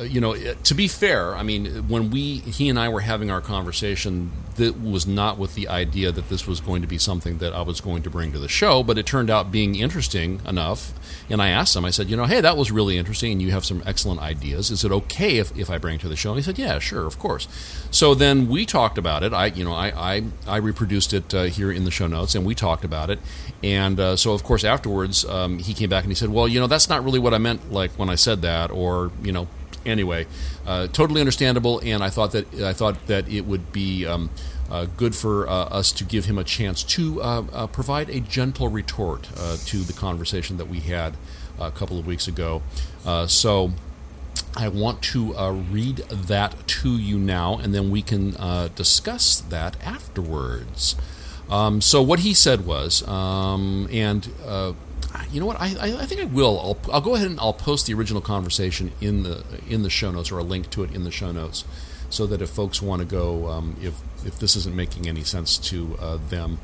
you know, to be fair, I mean, when we he and I were having our conversation, that was not with the idea that this was going to be something that I was going to bring to the show, but it turned out being interesting enough. And I asked him, I said, you know, hey, that was really interesting, and you have some excellent ideas. Is it okay if, if I bring to the show? And he said, yeah, sure, of course. So then we talked about it. I, you know, I I, I reproduced it uh, here in the show notes, and we talked about it. And uh, so, of course, afterwards, um, he came back and he said, well, you know, that's not really what I meant, like when I said that, or you know, anyway, uh, totally understandable. And I thought that I thought that it would be um, uh, good for uh, us to give him a chance to uh, uh, provide a gentle retort uh, to the conversation that we had a couple of weeks ago. So. I want to read that to you now, and then we can discuss that afterwards. Um, so what he said was, um, and you know what? I, I, think I will. I'll, I'll go ahead and I'll post the original conversation in the in the show notes or a link to it in the show notes, so that if folks want to go, um, if if this isn't making any sense to uh, them,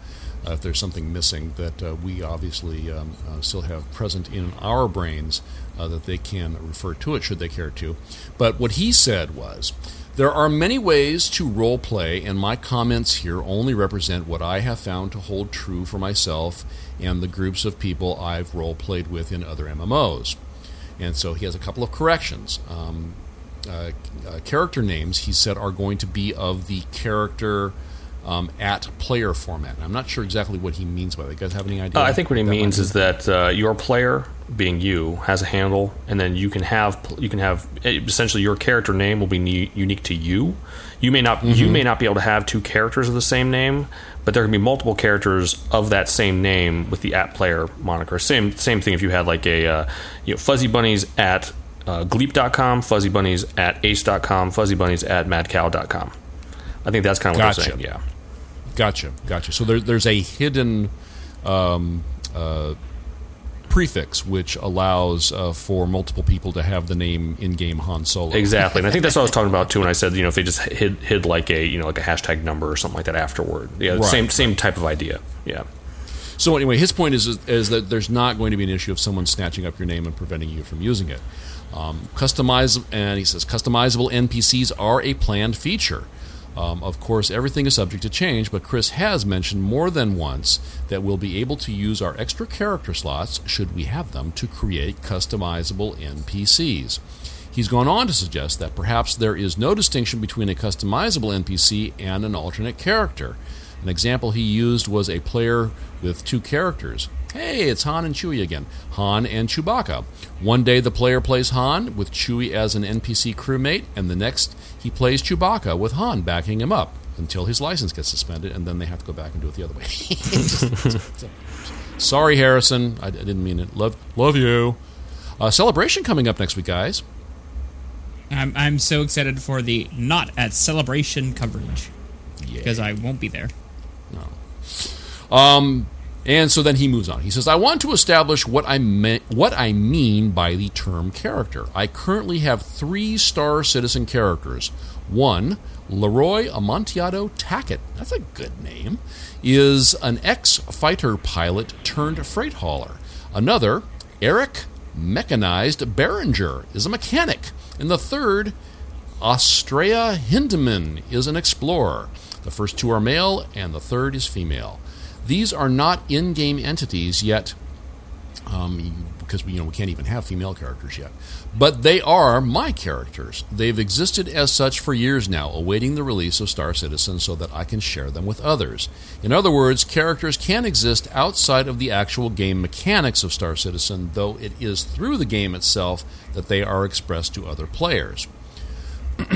uh, if there's something missing that uh, we obviously um, uh, still have present in our brains, uh, that they can refer to it should they care to. But what he said was There are many ways to role play, and my comments here only represent what I have found to hold true for myself and the groups of people I've role played with in other MMOs. And so he has a couple of corrections. Um, uh, uh, character names, he said, are going to be of the character um, at player format. I'm not sure exactly what he means by that. You guys have any idea? Uh, I think what he means is that uh, your player, being you, has a handle, and then you can have you can have essentially your character name will be ne- unique to you. You may not you may not be able to have two characters of the same name, but there can be multiple characters of that same name with the at player moniker. Same same thing if you had like a uh, you know fuzzy bunnies at uh, gleep.com, fuzzy bunnies at ace.com, fuzzy bunnies at madcow.com. I think that's kind of what Gotcha. I'm saying. Yeah. Gotcha, gotcha. So there, there's a hidden um, uh, prefix which allows uh, for multiple people to have the name in-game Han Solo. Exactly, and I think that's what I was talking about too. When I said, you know, if they just hid, hid like a, you know, like a hashtag number or something like that afterward. Yeah, Right, same right. same type of idea. Yeah, So anyway, his point is, is is that there's not going to be an issue of someone snatching up your name and preventing you from using it. Um, customize and he says customizable NPCs are a planned feature. Um, of course, everything is subject to change, but Chris has mentioned more than once that we'll be able to use our extra character slots, should we have them, to create customizable NPCs. He's gone on to suggest that perhaps there is no distinction between a customizable NPC and an alternate character. An example he used was a player with two characters. Hey, it's Han and Chewie again. Han and Chewbacca. One day the player plays Han with Chewie as an NPC crewmate, and the next he plays Chewbacca with Han backing him up until his license gets suspended, and then they have to go back and do it the other way. Sorry, Harrison. I, I didn't mean it. Love, love you. Uh, celebration coming up next week, guys. I'm, I'm so excited for the not at celebration coverage because I won't be there. No. Um, and so then he moves on. He says, "I want to establish what I meant, what I mean by the term character. I currently have three Star Citizen characters. One, Leroy Amontillado Tackett. That's a good name. Is an ex-fighter pilot turned freight hauler. Another, Eric Mechanized Behringer, is a mechanic. And the third, Australia Hindeman is an explorer. The first two are male, and the third is female. These are not in-game entities yet, um, because we, you know we can't even have female characters yet. But they are my characters. They've existed as such for years now, awaiting the release of Star Citizen so that I can share them with others. In other words, characters can exist outside of the actual game mechanics of Star Citizen, though it is through the game itself that they are expressed to other players.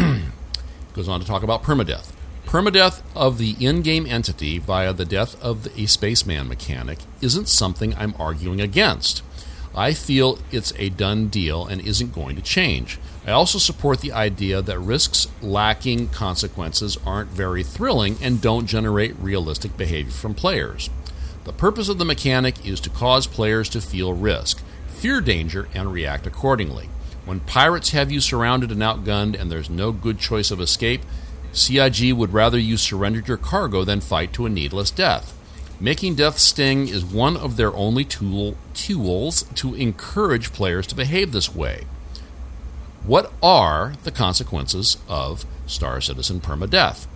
Goes on to talk about permadeath. Permadeath of the in game entity via the death of a spaceman mechanic isn't something I'm arguing against. I feel it's a done deal and isn't going to change. I also support the idea that risks lacking consequences aren't very thrilling and don't generate realistic behavior from players. The purpose of the mechanic is to cause players to feel risk, fear danger, and react accordingly. When pirates have you surrounded and outgunned and there's no good choice of escape, CIG would rather you surrendered your cargo than fight to a needless death. Making death sting is one of their only tool, tools to encourage players to behave this way. What are the consequences of Star Citizen permadeath?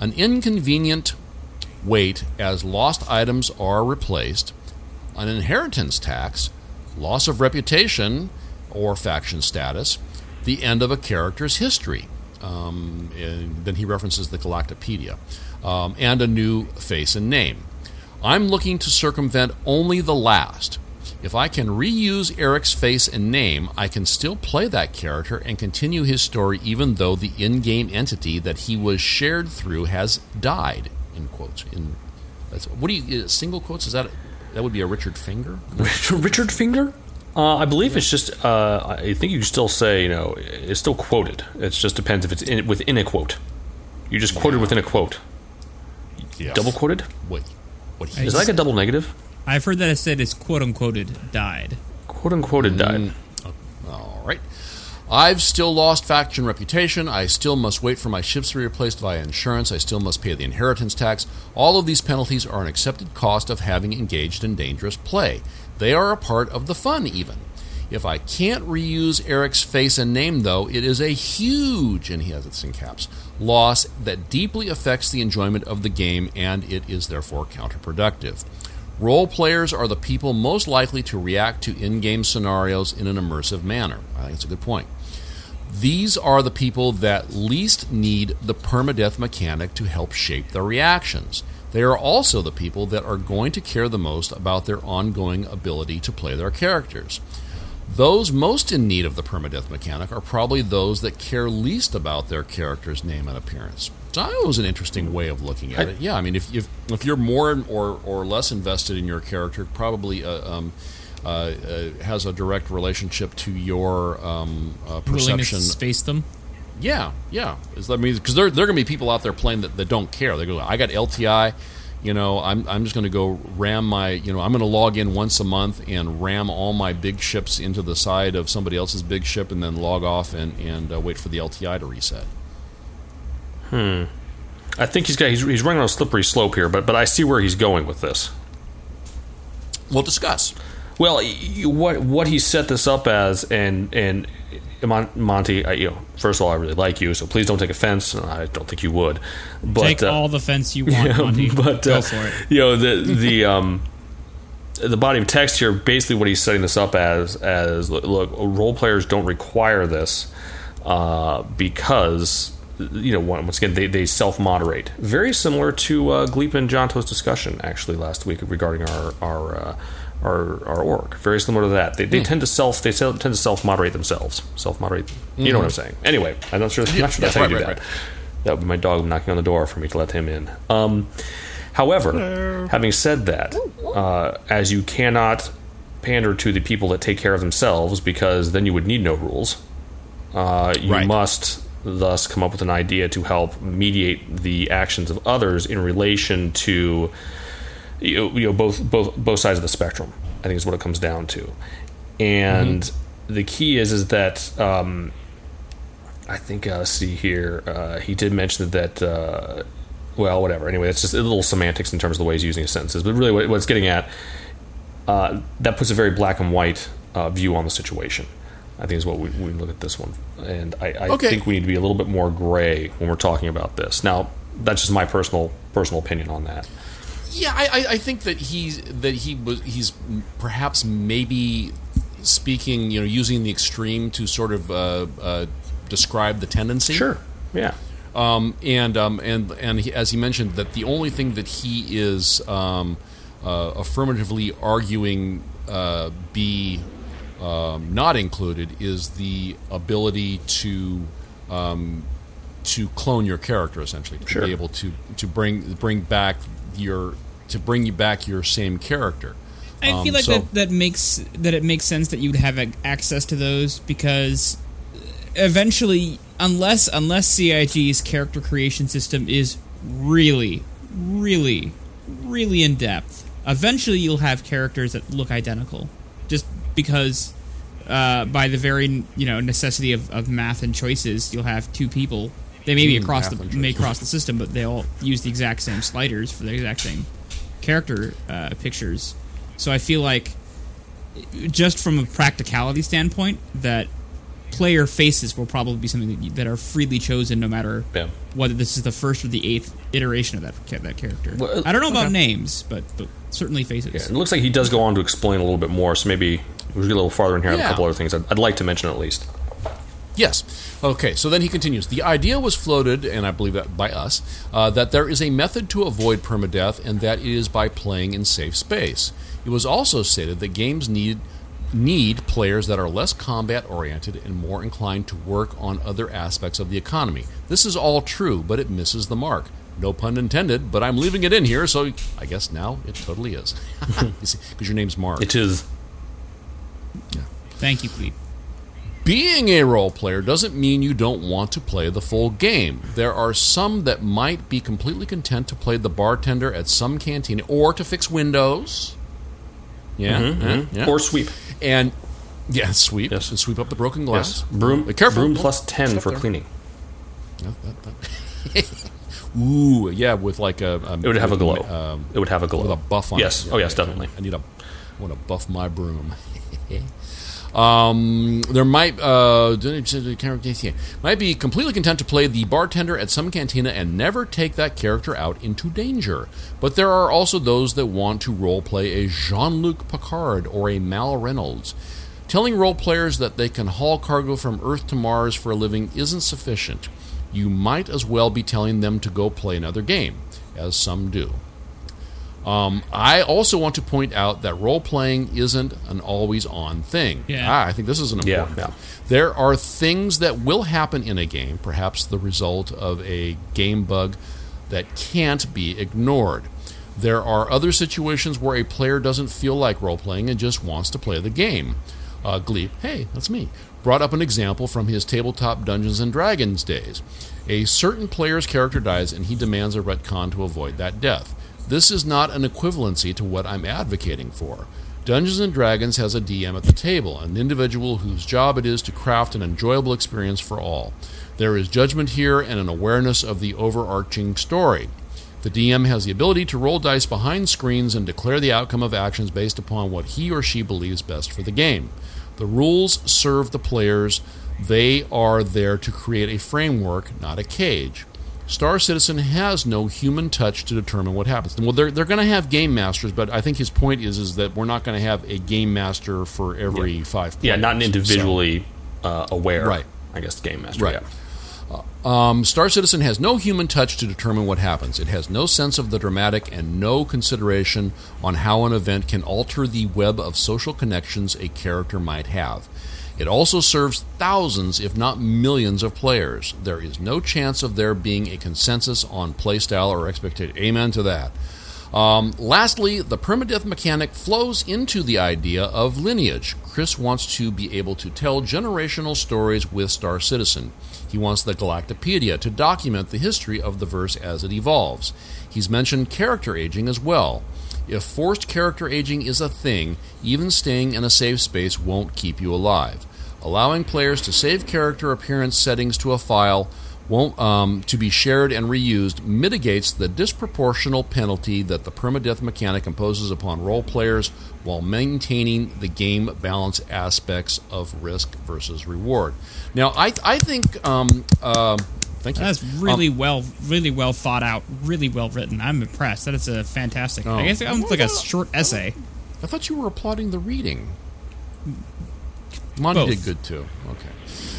An inconvenient wait as lost items are replaced, an inheritance tax, loss of reputation or faction status, the end of a character's history. Um, then he references the Galactopedia, um, and a new face and name. I'm looking to circumvent only the last. If I can reuse Eric's face and name, I can still play that character and continue his story even though the in-game entity that he was shared through has died. In quotes. In what do you uh, single quotes? Is that that would be a Richard Finger? Richard Finger. Uh, I believe it's just. Uh, I think you can still say you know it's still quoted. It just depends if it's in, within a quote. You just quoted within a quote. Yeah. Double quoted. What? What he Is that like a double negative? I've heard that it said it's quote unquoted died. Quote unquoted died. All right. I've still lost faction reputation. I still must wait for my ships to be replaced via insurance. I still must pay the inheritance tax. All of these penalties are an accepted cost of having engaged in dangerous play. They are a part of the fun, even. If I can't reuse Eric's face and name, though, it is a huge, and he has it in caps, loss that deeply affects the enjoyment of the game, and it is therefore counterproductive. Role players are the people most likely to react to in game scenarios in an immersive manner. I think that's a good point. These are the people that least need the permadeath mechanic to help shape their reactions. They are also the people that are going to care the most about their ongoing ability to play their characters. Those most in need of the permadeath mechanic are probably those that care least about their character's name and appearance. So that was an interesting way of looking at it. Yeah, I mean, if if, if you're more or, or less invested in your character, probably uh, um, uh, uh, has a direct relationship to your um, uh, Willingness perception. to space them. Yeah, yeah. Is that mean because there there are going to be people out there playing that, that don't care. They go, I got LTI. You know, I'm I'm just going to go ram my. You know, I'm going to log in once a month and ram all my big ships into the side of somebody else's big ship, and then log off and and uh, wait for the LTI to reset. Hmm. I think he's got he's, he's running on a slippery slope here, but but I see where he's going with this. We'll discuss. Well, what what he set this up as, and and Mon- Monty, I, you know, first of all, I really like you, so please don't take offense. I don't think you would, but Take uh, all the fence you want, yeah, Monty. but Go uh, for it. you know the the um the body of text here basically what he's setting this up as as look, look role players don't require this uh, because you know once again they, they self moderate very similar to uh, Gleep and Jonto's discussion actually last week regarding our our our, our org very similar to that. They, they Hmm. tend to self they tend to self moderate themselves. Self moderate you know what I'm saying. Anyway I'm not sure, I'm not sure that's Yeah, how you right, do right, that. right. that would be my dog knocking on the door for me to let him in. Um, however, having said that, uh, as you cannot pander to the people that take care of themselves because then you would need no rules, uh, you must thus come up with an idea to help mediate the actions of others in relation to you know, you know both both both sides of the spectrum. I think is what it comes down to, and the key is is that um, I think uh, let's see here. Uh, he did mention that. Uh, well, whatever. Anyway, it's just a little semantics in terms of the way he's using his sentences. But really, what, what it's getting at uh, that puts a very black and white uh, view on the situation. I think is what we, we look at this one, and I, I Okay. think we need to be a little bit more gray when we're talking about this. Now, that's just my personal personal opinion on that. Yeah, I, I- I think that he's that he was he's perhaps maybe speaking, you know, using the extreme to sort of uh, uh, describe the tendency. Sure. Yeah. Um, and um, and and he, as he mentioned, that the only thing that he is um, uh, affirmatively arguing uh, be um, not included is the ability to um, to clone your character, essentially, to Sure. be able to to bring bring back your to bring you back your same character. I Um, feel like so- that, that makes that it makes sense that you would have access to those because eventually, unless unless CIG's character creation system is really, really, really in depth, eventually you'll have characters that look identical, just because uh, by the very you know necessity of, of math and choices, you'll have two people. They may be across the may cross the system, but they all use the exact same sliders for the exact same character uh, pictures. So I feel like, just from a practicality standpoint, that player faces will probably be something that, that are freely chosen, no matter Yeah. whether this is the first or the eighth iteration of that that character. Well, I don't know about okay. names, but but certainly faces. Yeah, it looks like he does go on to explain a little bit more. So maybe we get a little farther in here on a couple other things I'd, I'd like to mention at least. Yes. Okay, so then he continues. The idea was floated, and I believe that by us, uh, that there is a method to avoid permadeath, and that it is by playing in safe space. It was also stated that games need need players that are less combat oriented and more inclined to work on other aspects of the economy. This is all true, but it misses the mark. No pun intended, but I'm leaving it in here, so I guess now it totally is. Because your name's Mark. It is Thank you, Cleve. Being a role player doesn't mean you don't want to play the full game. There are some that might be completely content to play the bartender at some canteen or to fix windows. Yeah, yeah, yeah. or sweep. and yeah, sweep Yes. and sweep up the broken glass. Yes, broom. Be careful. Broom plus ten for there. cleaning. Yeah, that- that- Ooh, yeah, with like a, a It would have a glow. Um, it would have a glow with a buff on Yes. it. Oh yes, definitely. I need a. I want to buff my broom. Um, there might uh, might be completely content to play the bartender at some cantina and never take that character out into danger. But there are also those that want to role play a Jean Luc Picard or a Mal Reynolds. Telling role players that they can haul cargo from Earth to Mars for a living isn't sufficient. You might as well be telling them to go play another game, as some do. Um, I also want to point out that role playing isn't an always on thing. Yeah. Ah, I think this is an Yeah, important. yeah. There are things that will happen in a game, perhaps the result of a game bug that can't be ignored. There are other situations where a player doesn't feel like role playing and just wants to play the game. Uh, Gleep, hey, that's me, brought up an example from his tabletop Dungeons and Dragons days. A certain player's character dies and he demands a retcon to avoid that death. This is not an equivalency to what I'm advocating for. Dungeons and Dragons has a DM at the table, an individual whose job it is to craft an enjoyable experience for all. There is judgment here and an awareness of the overarching story. The DM has the ability to roll dice behind screens and declare the outcome of actions based upon what he or she believes best for the game. The rules serve the players. They are there to create a framework, not a cage. Star Citizen has no human touch to determine what happens. Well, they're, they're going to have game masters, but I think his point is is that we're not going to have a game master for every five. Yeah, not an players. individually uh, aware. Right. I guess game master. Right. Yeah. Um, Star Citizen has no human touch to determine what happens. It has no sense of the dramatic and no consideration on how an event can alter the web of social connections a character might have. It also serves thousands, if not millions, of players. There is no chance of there being a consensus on playstyle or expectation. Amen to that. Um, lastly, the permadeath mechanic flows into the idea of lineage. Chris wants to be able to tell generational stories with Star Citizen. He wants the Galactopedia to document the history of the verse as it evolves. He's mentioned character aging as well. If forced character aging is a thing, even staying in a safe space won't keep you alive. Allowing players to save character appearance settings to a file won't um, to be shared and reused mitigates the disproportional penalty that the permadeath mechanic imposes upon role players while maintaining the game balance aspects of risk versus reward. Now, I I think um, uh, thank you. That's really well, really well thought out, really well written. I'm impressed. That is a fantastic. Oh. I guess it's like a short essay. I thought you were applauding the reading. Monty Both. did good too. Okay.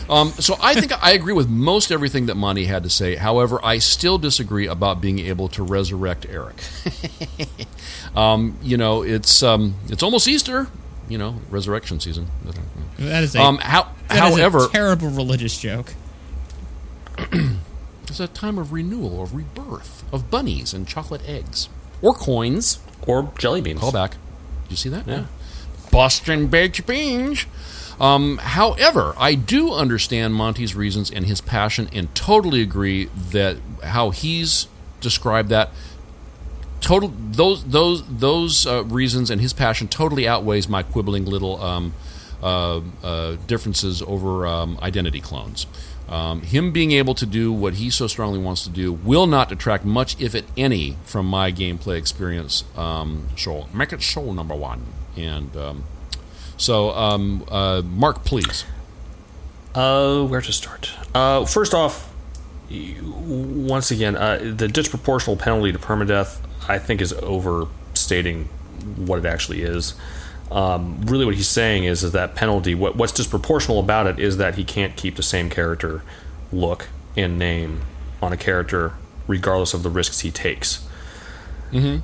Um, so I think I agree with most everything that Monty had to say. However, I still disagree about being able to resurrect Eric. um, you know, it's um, it's almost Easter. You know, resurrection season. That is a, Um, how, that is however, a terrible religious joke. it's a time of renewal, of rebirth, of bunnies and chocolate eggs or coins. Or jelly beans. Call back. Did you see that? Yeah. Boston baked beans. Um, however, I do understand Monty's reasons and his passion, and totally agree that how he's described that. Total those those those uh, reasons and his passion totally outweighs my quibbling little um, uh, uh, differences over um, identity clones. Um, him being able to do what he so strongly wants to do will not detract much, if at any, from my gameplay experience. Um, so make it show number one, and um, so um, uh, Mark, please. Uh, where to start? Uh, first off, once again, uh, the disproportional penalty to permadeath, I think, is overstating what it actually is. Um, really, what he's saying is, is that penalty. What, what's disproportional about it is that he can't keep the same character look and name on a character, regardless of the risks he takes. Mm-hmm.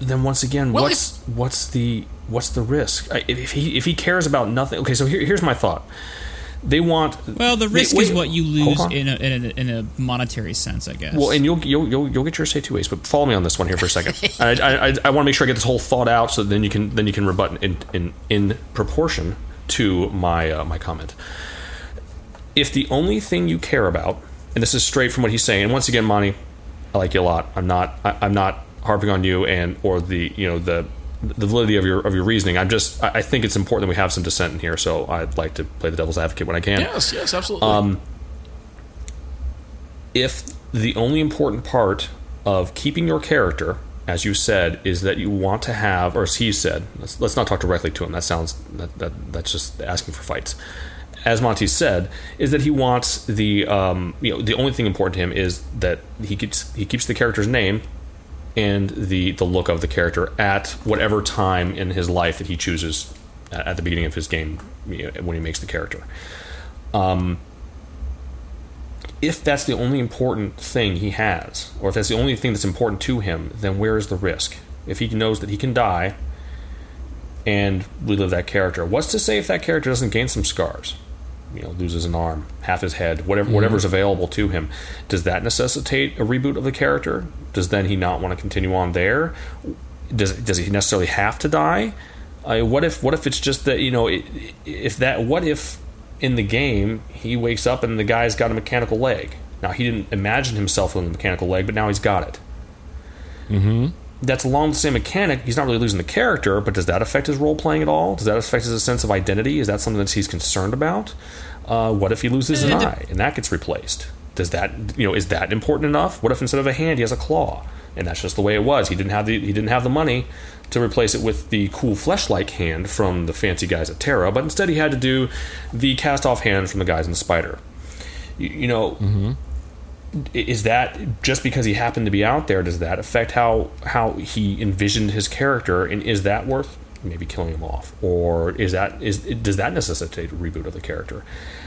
Then once again, Well, what's what's the what's the risk? If, if he if he cares about nothing, okay. So here, here's my thought. They want Well, the they- risk wait, is what you lose in a, in, a, in a monetary sense, I guess. Well, and you'll you'll you'll, you'll get your say two ways, but follow me on this one here for a second. I, I, I, I want to make sure I get this whole thought out, so then you can then you can rebut in in, in proportion to my uh, my comment. If the only thing you care about, and this is straight from what he's saying, and once again, Monty, I like you a lot. I'm not I, I'm not harping on you and or the you know the the validity of your of your reasoning. I'm just I, think it's important that we have some dissent in here, so I'd like to play the devil's advocate when I can Yes, yes, absolutely. Um, if the only important part of keeping your character as you said, is that you want to have, or as he said, let's, let's not talk directly to him. That sounds that, that that's just asking for fights. As Monty said, is that he wants the um, you know the only thing important to him is that he keeps he keeps the character's name and the the look of the character at whatever time in his life that he chooses at the beginning of his game when he makes the character. Um, if that's the only important thing he has, or if that's the only thing that's important to him, then where is the risk? If he knows that he can die and relive that character, what's to say if that character doesn't gain some scars? You know, loses an arm, half his head, whatever mm-hmm. whatever's available to him. Does that necessitate a reboot of the character? Does then he not want to continue on there? Does does he necessarily have to die? Uh, what if what if it's just that you know if that what if in the game, he wakes up and the guy's got a mechanical leg. Now, he didn't imagine himself with a mechanical leg, but now he's got it. Mm-hmm. That's along the same mechanic. He's not really losing the character, but does that affect his role playing at all? Does that affect his sense of identity? Is that something that he's concerned about? Uh, what if he loses an eye and that gets replaced? Does that you know is that important enough? What if instead of a hand he has a claw? And that's just the way it was. He didn't have the he didn't have the money to replace it with the cool flesh-like hand from the fancy guys at Terra, but instead he had to do the cast-off hand from the guys in the Spider. You, you know, mm-hmm. Is that just because he happened to be out there? Does that affect how how he envisioned his character, and is that worth maybe killing him off, or is that is does that necessitate a reboot of the character?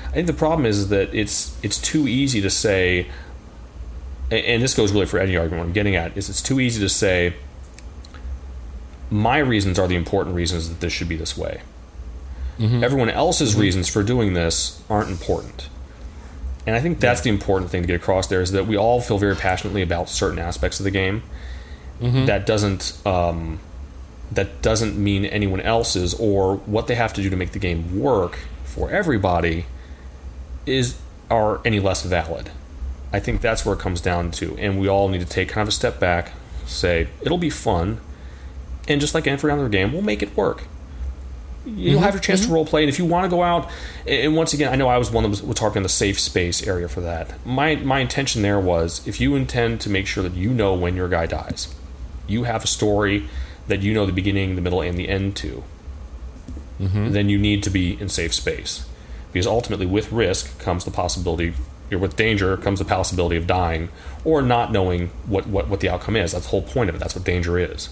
I think the problem is that it's it's too easy to say, and this goes really for any argument. I'm getting at is it's too easy to say my reasons are the important reasons that this should be this way. Mm-hmm. Everyone else's mm-hmm. reasons for doing this aren't important. And I think that's the important thing to get across there is that we all feel very passionately about certain aspects of the game. Mm-hmm. That doesn't um, that doesn't mean anyone else's or what they have to do to make the game work for everybody is are any less valid. I think that's where it comes down to, and we all need to take kind of a step back, say it'll be fun and just like every other game, we'll make it work. You'll mm-hmm. have your chance mm-hmm. to role play, and if you want to go out, and once again, I know I was one that was, was talking the safe space area for that. My my intention there was if you intend to make sure that you know when your guy dies, you have a story that you know the beginning, the middle, and the end to. Mm-hmm. Then you need to be in safe space, because ultimately, with risk comes the possibility. Or with danger comes the possibility of dying or not knowing what, what, what the outcome is. That's the whole point of it. That's what danger is.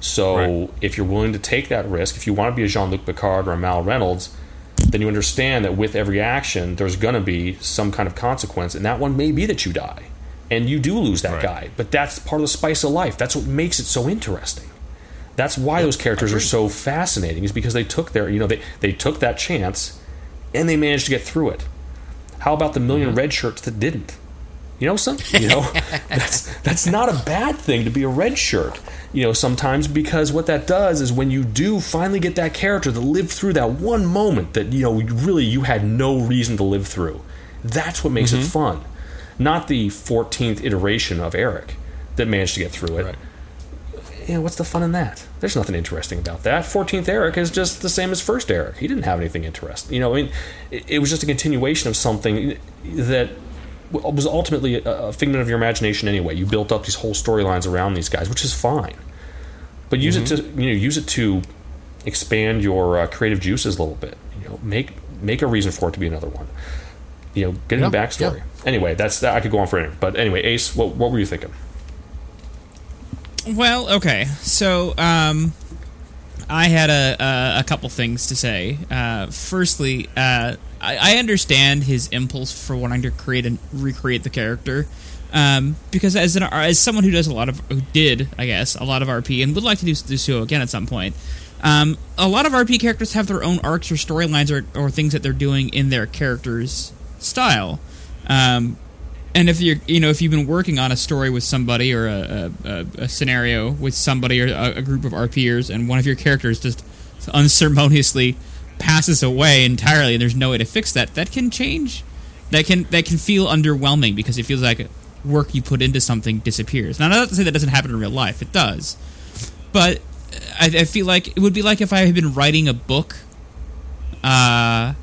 So right. if you're willing to take that risk, if you want to be a Jean Luc Picard or a Mal Reynolds, then you understand that with every action, there's going to be some kind of consequence, and that one may be that you die, and you do lose that right. guy. But that's part of the spice of life. That's what makes it so interesting. That's why those characters are so fascinating, is because they took their, you know, they, they took that chance, and they managed to get through it. How about the 1000000 mm-hmm. red shirts that didn't? You know, some you know that's that's not a bad thing to be a red shirt. You know, sometimes because what that does is when you do finally get that character to live through that one moment that you know really you had no reason to live through. That's what makes mm-hmm. it fun, not the 14th iteration of Eric that managed to get through it. Right. You know, what's the fun in that? There's nothing interesting about that. 14th Eric is just the same as first Eric. He didn't have anything interesting. You know, I mean, it, it was just a continuation of something that was ultimately a figment of your imagination anyway. You built up these whole storylines around these guys, which is fine. But use mm-hmm. it to you know use it to expand your uh, creative juices a little bit. You know, make make a reason for it to be another one. You know, get yep. a backstory. Yep. Anyway, that's that. I could go on for anything. But anyway, Ace, what what were you thinking? Well, okay, so um, I had a, a, a couple things to say. Uh, firstly, uh, I, I understand his impulse for wanting to create and recreate the character. Um, because as an as someone who does a lot of who did I guess a lot of RP and would like to do, do so again at some point, um, a lot of RP characters have their own arcs or storylines or, or things that they're doing in their character's style. Um, and if you're you know if you've been working on a story with somebody or a, a, a scenario with somebody or a, a, group of RPers and one of your characters just unceremoniously passes away entirely and there's no way to fix that, that can change. That can that can feel underwhelming because it feels like work you put into something disappears. Now, not to say that doesn't happen in real life; it does. But I, I feel like it would be like if I had been writing a book, uh,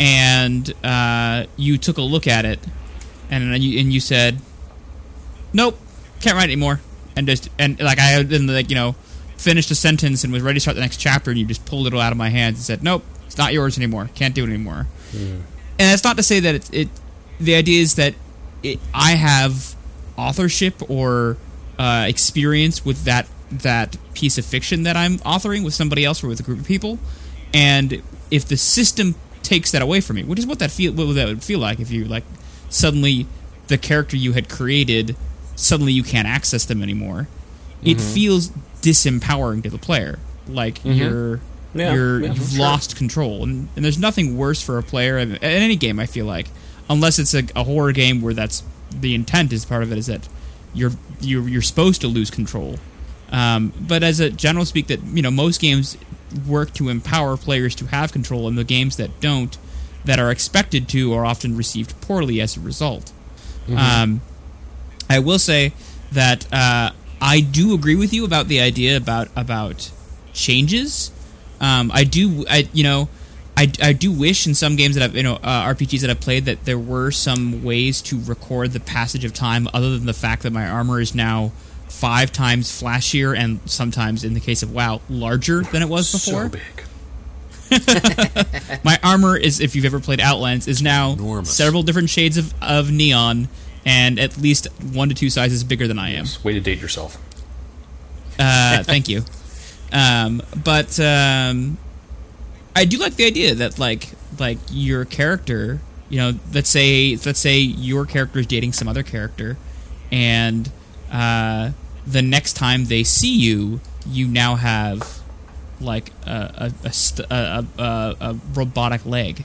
and uh, you took a look at it, and you and you said, "Nope, can't write anymore," and just and like I been like you know finished a sentence and was ready to start the next chapter, and you just pulled it all out of my hands and said, "Nope, it's not yours anymore. Can't do it anymore." And that's not to say that it. it the idea is that it, I have authorship or uh, experience with that that piece of fiction that I'm authoring with somebody else or with a group of people, and if the system takes that away from me, which is what that feel what that would feel like if you like suddenly the character you had created suddenly you can't access them anymore. It feels disempowering to the player, like you're Yeah, you're yeah, you've sure. lost control, and, and there's nothing worse for a player in in any game. I feel like, unless it's a, a horror game where that's the intent is part of it is that you're you're you're supposed to lose control. Um, but as a general speak, that you know most games work to empower players to have control, and the games that don't, that are expected to, are often received poorly as a result. Um, I will say that uh, I do agree with you about the idea about about changes. Um, I do, I you know, I, I do wish in some games that I've you know uh, RPGs that I've played that there were some ways to record the passage of time other than the fact that my armor is now five times flashier and sometimes in the case of WoW larger than it was before. So big. My armor is, if you've ever played Outlands, is now Enormous. several different shades of, of neon and at least one to two sizes bigger than I am. Way to date yourself. Uh, thank you. Um, but um, I do like the idea that like like your character, you know, let's say let's say your character is dating some other character, and uh, the next time they see you, you now have like a a, a, st- a, a, a, a robotic leg.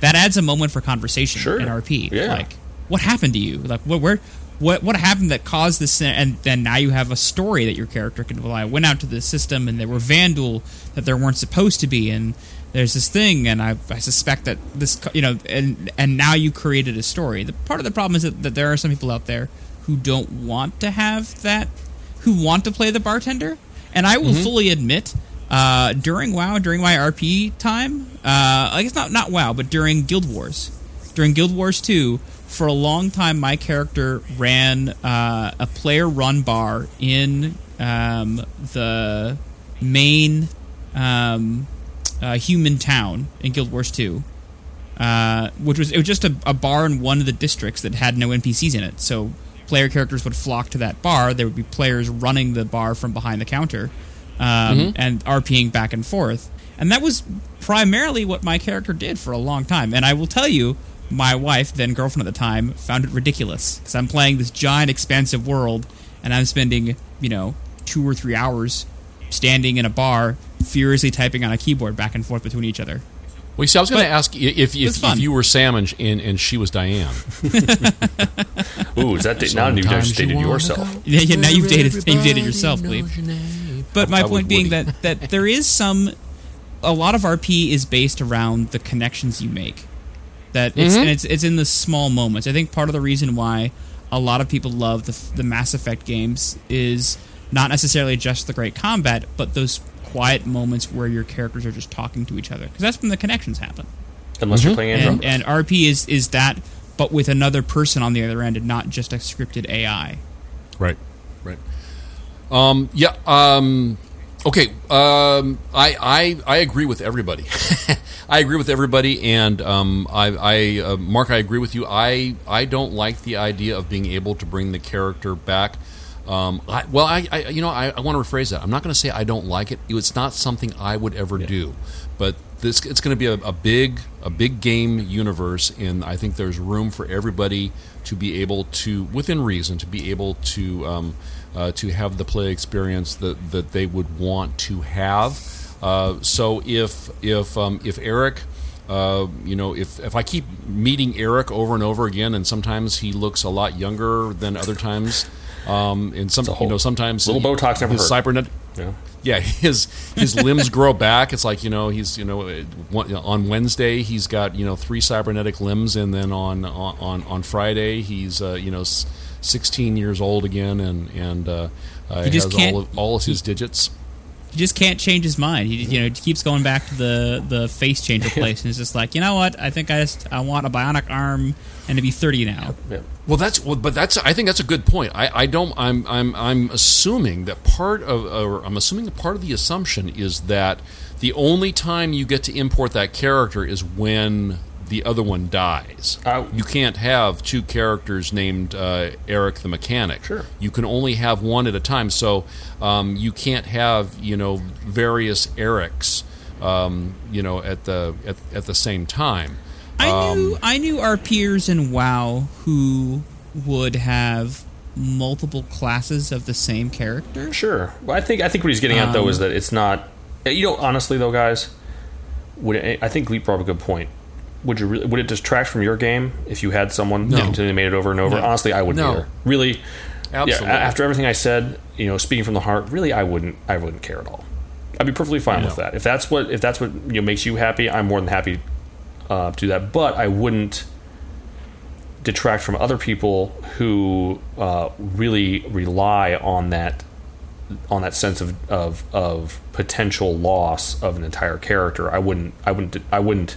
That adds a moment for conversation Sure. in RP. Yeah. Like, what happened to you? Like, what where what what happened that caused this? And then now you have a story that your character can. Well, I went out to the system and there were Vanduul that there weren't supposed to be, and there's this thing, and I, I suspect that this, you know, and and now you created a story. The part of the problem is that, that there are some people out there who don't want to have that, who want to play the bartender, and I will fully admit. Uh, during WoW, during my RP time, uh, I guess not not WoW, but during Guild Wars, during Guild Wars 2, for a long time, my character ran uh, a player run bar in um, the main um, uh, human town in Guild Wars 2. Uh, which was it was just a, a bar in one of the districts that had no NPCs in it. So player characters would flock to that bar. There would be players running the bar from behind the counter um, and RPing back and forth. And that was primarily what my character did for a long time. And I will tell you, my wife, then girlfriend at the time, found it ridiculous because I'm playing this giant, expansive world, and I'm spending you know two or three hours standing in a bar, furiously typing on a keyboard back and forth between each other. Well, you see, I was going to ask if if, if you were Sam and, and, and she was Diane. Ooh, is that da- now you've just dated yourself? Yeah, yeah, now you've dated you've dated yourself, Gleep. But my I point being that that there is some a lot of RP is based around the connections you make. That it's and it's it's in the small moments. I think part of the reason why a lot of people love the the Mass Effect games is not necessarily just the great combat, but those quiet moments where your characters are just talking to each other because that's when the connections happen. Unless you're playing Andromeda. And, and RP is is that, but with another person on the other end and not just a scripted AI. Right. Right. Um, yeah. Um, okay. Um, I, I I agree with everybody. I agree with everybody, and um, I, I uh, Mark, I agree with you. I I don't like the idea of being able to bring the character back. Um, I, well, I, I you know I, I want to rephrase that. I'm not going to say I don't like it. It's not something I would ever do, but this it's going to be a, a big a big game universe, and I think there's room for everybody to be able to, within reason, to be able to um, uh, to have the play experience that that they would want to have. Uh, so if if um, if Eric uh, you know, if if I keep meeting Eric over and over again, and sometimes he looks a lot younger than other times, um, and some whole- you know sometimes little Botox never his hurt. cybernet Yeah. yeah, his his limbs grow back. It's like you know he's you know uh, on Wednesday he's got you know three cybernetic limbs, and then on on on Friday he's uh, you know sixteen years old again, and and uh, uh, He just has all of, all of his digits. He just can't change his mind. He you know keeps going back to the the face changer place, and it's just like you know what? I think I just I want a bionic arm and to be thirty now. Yeah. Well, that's well, but that's I think that's a good point. I, I don't I'm I'm I'm assuming that part of or I'm assuming that part of the assumption is that the only time you get to import that character is when the other one dies. Uh, you can't have two characters named uh, Eric the mechanic. Sure. You can only have one at a time. So um, you can't have you know various Erics um, you know at the at, at the same time. I Um, knew I knew RPers in WoW who would have multiple classes of the same character. Sure. Well, I think I think what he's getting at though Um, is that it's not. You know, honestly though, guys, would I think Gleep brought up a good point. Would you really, would it detract from your game if you had someone No. continually made it over and over? No. Honestly, I wouldn't No. either. Really, Absolutely. Yeah, after everything I said, you know, speaking from the heart, really, I wouldn't. I wouldn't care at all. I'd be perfectly fine I with that. If that's what if that's what you know, makes you happy, I'm more than happy uh, to do that. But I wouldn't detract from other people who uh, really rely on that on that sense of, of of potential loss of an entire character. I wouldn't. I wouldn't. I wouldn't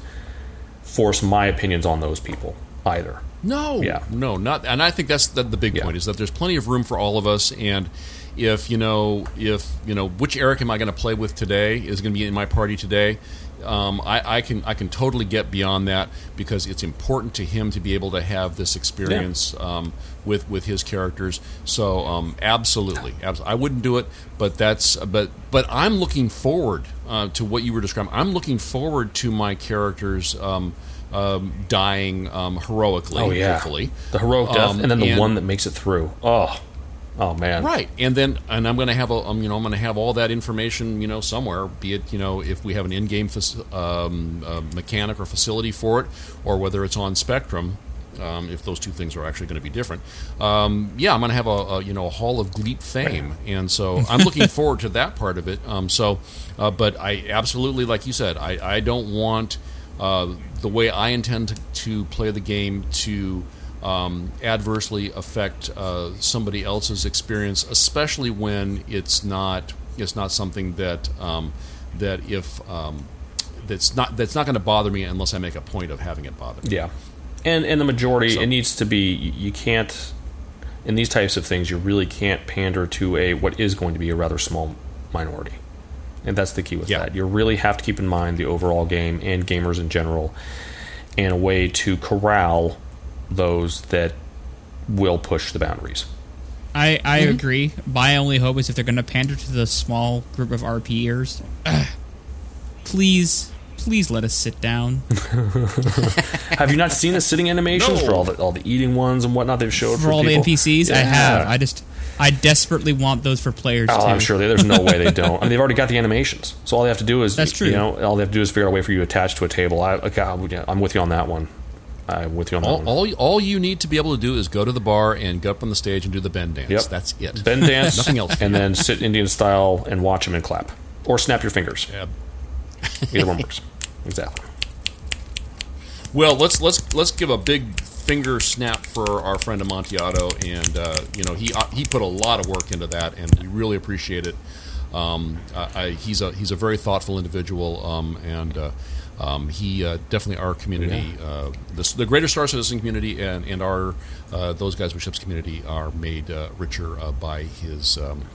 force my opinions on those people either. No, Yeah. no, not. And I think that's the, the big Yeah. point is that there's plenty of room for all of us. And if you know, if you know, which Eric am I going to play with today is going to be in my party today. Um, I, I can I can totally get beyond that because it's important to him to be able to have this experience um, with with his characters. So um, absolutely, abs- I wouldn't do it, but that's but but I'm looking forward uh, to what you were describing. I'm looking forward to my characters. Um, um, dying um, heroically, Oh yeah, hopefully. the heroic death, Um, and then the and- one that makes it through. Oh, oh man, Right, and then and I'm going to have a um, you know I'm going to have all that information you know somewhere, be it you know if we have an in-game faci- um, uh, mechanic or facility for it, or whether it's on Spectrum. Um, if those two things are actually going to be different, um, yeah, I'm going to have a, a you know a Hall of Gleep fame, and so I'm looking forward to that part of it. Um, so, uh, but I absolutely, like you said, I, I don't want uh, the way I intend to, to play the game to um, adversely affect uh, somebody else's experience, especially when it's not it's not something that um, that if um, that's not that's not going to bother me unless I make a point of having it bother me. Yeah, and and the majority, So- it needs to be. You you can't in these types of things. You really can't pander to a what is going to be a rather small minority, and that's the key with Yeah. that. You really have to keep in mind the overall game and gamers in general, and a way to corral those that will push the boundaries. I, I Mm-hmm. agree. My only hope is if they're going to pander to the small group of RPers, please, please let us sit down. have you not seen the sitting animations No. for all the all the eating ones and whatnot they've showed for for all people? the NPCs. I have. I just, I desperately want those for players Oh, too. I'm sure there's no way they don't. I mean, they've already got the animations, so all they have to do is That's true. You know, all they have to do is figure out a way for you to attach to a table. I, okay, I'm with you on that one. I'm with you on that All, one. all, all you need to be able to do is go to the bar and go up on the stage and do the Ben dance. Yep. That's it. Ben dance, Nothing else. and then sit Indian style and watch them and clap, or snap your fingers. Yeah. Either one works. Exactly. Well, let's let's let's give a big finger snap for our friend Amontillado, and uh, you know he uh, he put a lot of work into that, and we really appreciate it. Um, I, I, he's a he's a very thoughtful individual, um, and uh, um, he uh, definitely our community, uh, the, the Greater Star Citizen community, and and our uh, those guys with ships community are made uh, richer uh, by his um,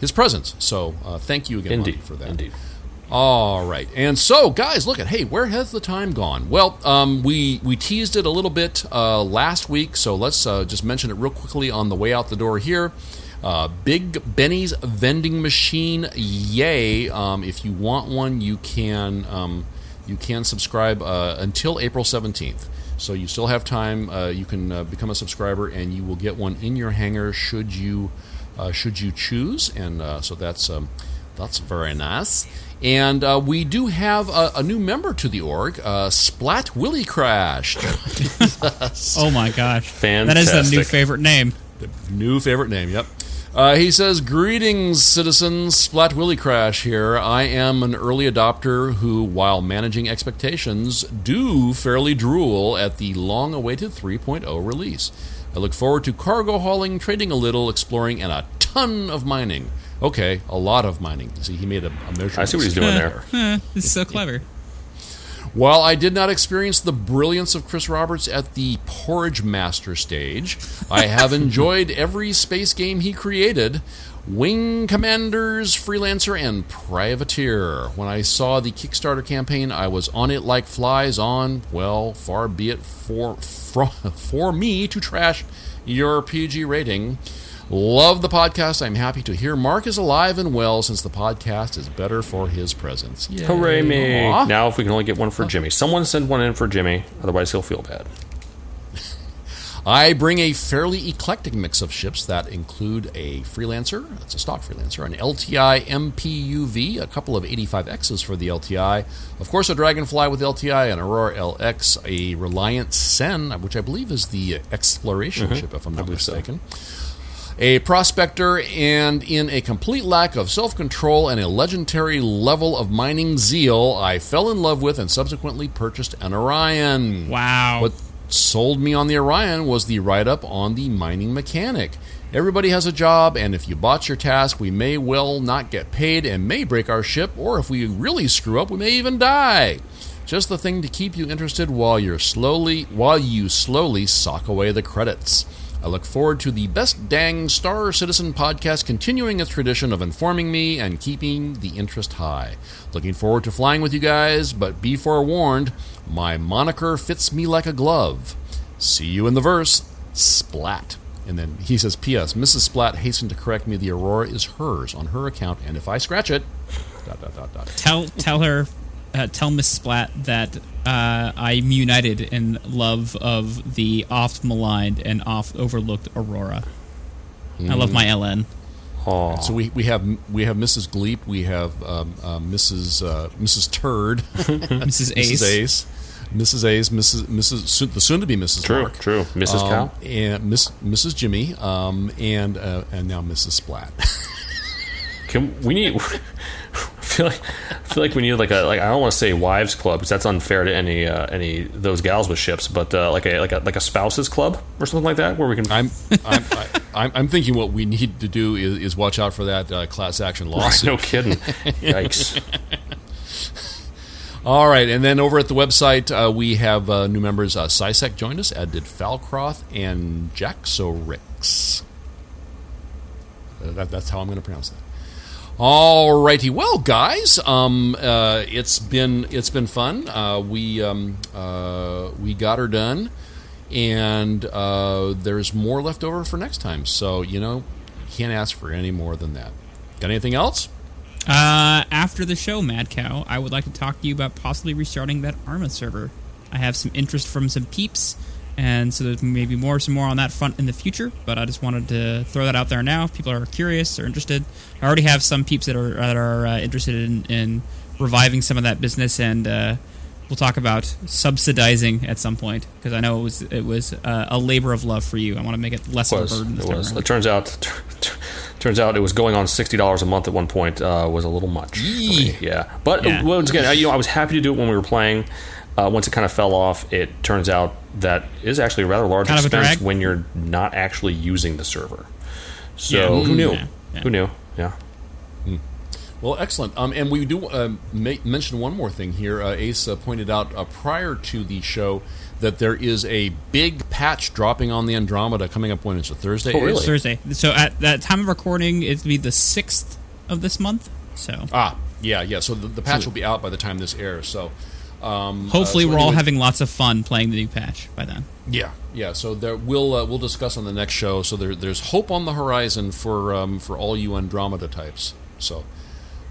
his presence. So uh, thank you again, Monty, for that. Indeed. All right, and so guys, look at hey, where has the time gone? Well, um, we we teased it a little bit uh, last week, so let's uh, just mention it real quickly on the way out the door here. Uh, Big Benny's vending machine, yay! Um, if you want one, you can um, you can subscribe uh, until April seventeenth. So you still have time. Uh, you can uh, become a subscriber, and you will get one in your hangar should you should you choose. And so that's um, that's very nice. And uh, we do have a, a new member to the org, uh, Splat Willy Crash. Oh my gosh, that is a new favorite name. The New favorite name, yep. Uh, he says, Greetings, citizens. Splat Willy Crash here. I am an early adopter who, while managing expectations, do fairly drool at the long awaited 3.0 release. I look forward to cargo hauling, trading a little, exploring, and a ton of mining. Okay, a lot of mining. See, he made a, a measurement. I see what he's doing there. it's so clever. While I did not experience the brilliance of Chris Roberts at the Porridge Master stage, I have enjoyed every space game he created. Wing Commanders, Freelancer, and Privateer. When I saw the Kickstarter campaign, I was on it like flies on, well, far be it for, for, for me to trash your PG rating. Love the podcast. I'm happy to hear Mark is alive and well since the podcast is better for his presence. Yay. Hooray me! Aw. Now, if we can only get one for Jimmy, someone send one in for Jimmy. Otherwise, he'll feel bad. I bring a fairly eclectic mix of ships that include a freelancer, that's a stock freelancer, an LTI MPUV, a couple of 85Xs for the LTI, of course, a Dragonfly with LTI, an Aurora LX, a Reliant Sen, which I believe is the exploration mm-hmm. ship, if I'm not believe so. A prospector, and in a complete lack of self control and a legendary level of mining zeal, I fell in love with and subsequently purchased an Orion. Wow. What sold me on the Orion was the write up on the mining mechanic. Everybody has a job, and if you botch your task, we may well not get paid and may break our ship, or if we really screw up, we may even die. Just the thing to keep you interested while you're slowly while you slowly sock away the credits. I look forward to the Best Dang Star Citizen podcast continuing its tradition of informing me and keeping the interest high. Looking forward to flying with you guys, but be forewarned, my moniker fits me like a glove. See you in the verse. Splat. And then he says, P.S. Mrs. Splat hastened to correct me. The Aurora is hers on her account, and if I scratch it, dot dot dot dot. Tell tell her, uh, tell Miss Splat that uh, I'm united in love of the oft maligned and oft overlooked Aurora. I love my LN. Oh, So we, we have we have Mrs. Gleep, we have um, uh, Mrs. Uh, Mrs. Turd, Mrs. Ace. Mrs. Ace, Mrs. Ace, Mrs. Mrs. Soon, the soon to be Mrs. true, Mark, true. Mrs. um, Cow. and Miss Mrs. Jimmy, um, and uh, and now Mrs. Splat. Can we need? I feel like I feel like we need like a like I don't want to say wives club because that's unfair to any uh, any those gals with ships, but uh, like a like a like a spouses club or something like that where we can. I'm I'm, I, I'm I'm thinking what we need to do is, is watch out for that uh, class action lawsuit. no kidding. Yikes. All right, and then over at the website, uh, we have uh, new members. Uh, Sisek joined us, as did Falcroth and Jaxorix. Uh, that, that's how I'm going to pronounce that. All righty, well, guys, um, uh, it's been it's been fun. Uh, we um, uh, we got her done, and uh, there's more left over for next time. So you know, can't ask for any more than that. Got anything else? Uh, after the show, Mad Cow, I would like to talk to you about possibly restarting that Arma server. I have some interest from some peeps, and so there's maybe more, some more on that front in the future. But I just wanted to throw that out there now. If people are curious or interested, I already have some peeps that are that are uh, interested in, in reviving some of that business, and uh, we'll talk about subsidizing at some point because I know it was it was uh, a labor of love for you. I want to make it less was of a burden. This it was. around. It turns out, turns out it was going on sixty dollars a month at one point uh, was a little much. Yeah, but Yeah. once again, you know, I was happy to do it when we were playing. Uh, once it kind of fell off, it turns out that is actually a rather large Kind expense when you're not actually using the server. So Yeah. who knew? Yeah. Yeah. Who knew? Yeah. Well, excellent. Um, and we do uh, ma- mention one more thing here. Uh, Ace uh, pointed out uh, prior to the show that there is a big patch dropping on the Andromeda coming up when it's a Thursday. Oh, Ace? really? Thursday. So at that time of recording, it'd be the sixth of this month. So Ah, yeah, yeah. So the, the patch will be out by the time this airs. So um, uh, hopefully, so we're all having lots of fun playing the new patch by then. Yeah, yeah. So there, we'll uh, we'll discuss on the next show. So there, there's hope on the horizon for um, for all you Andromeda types. So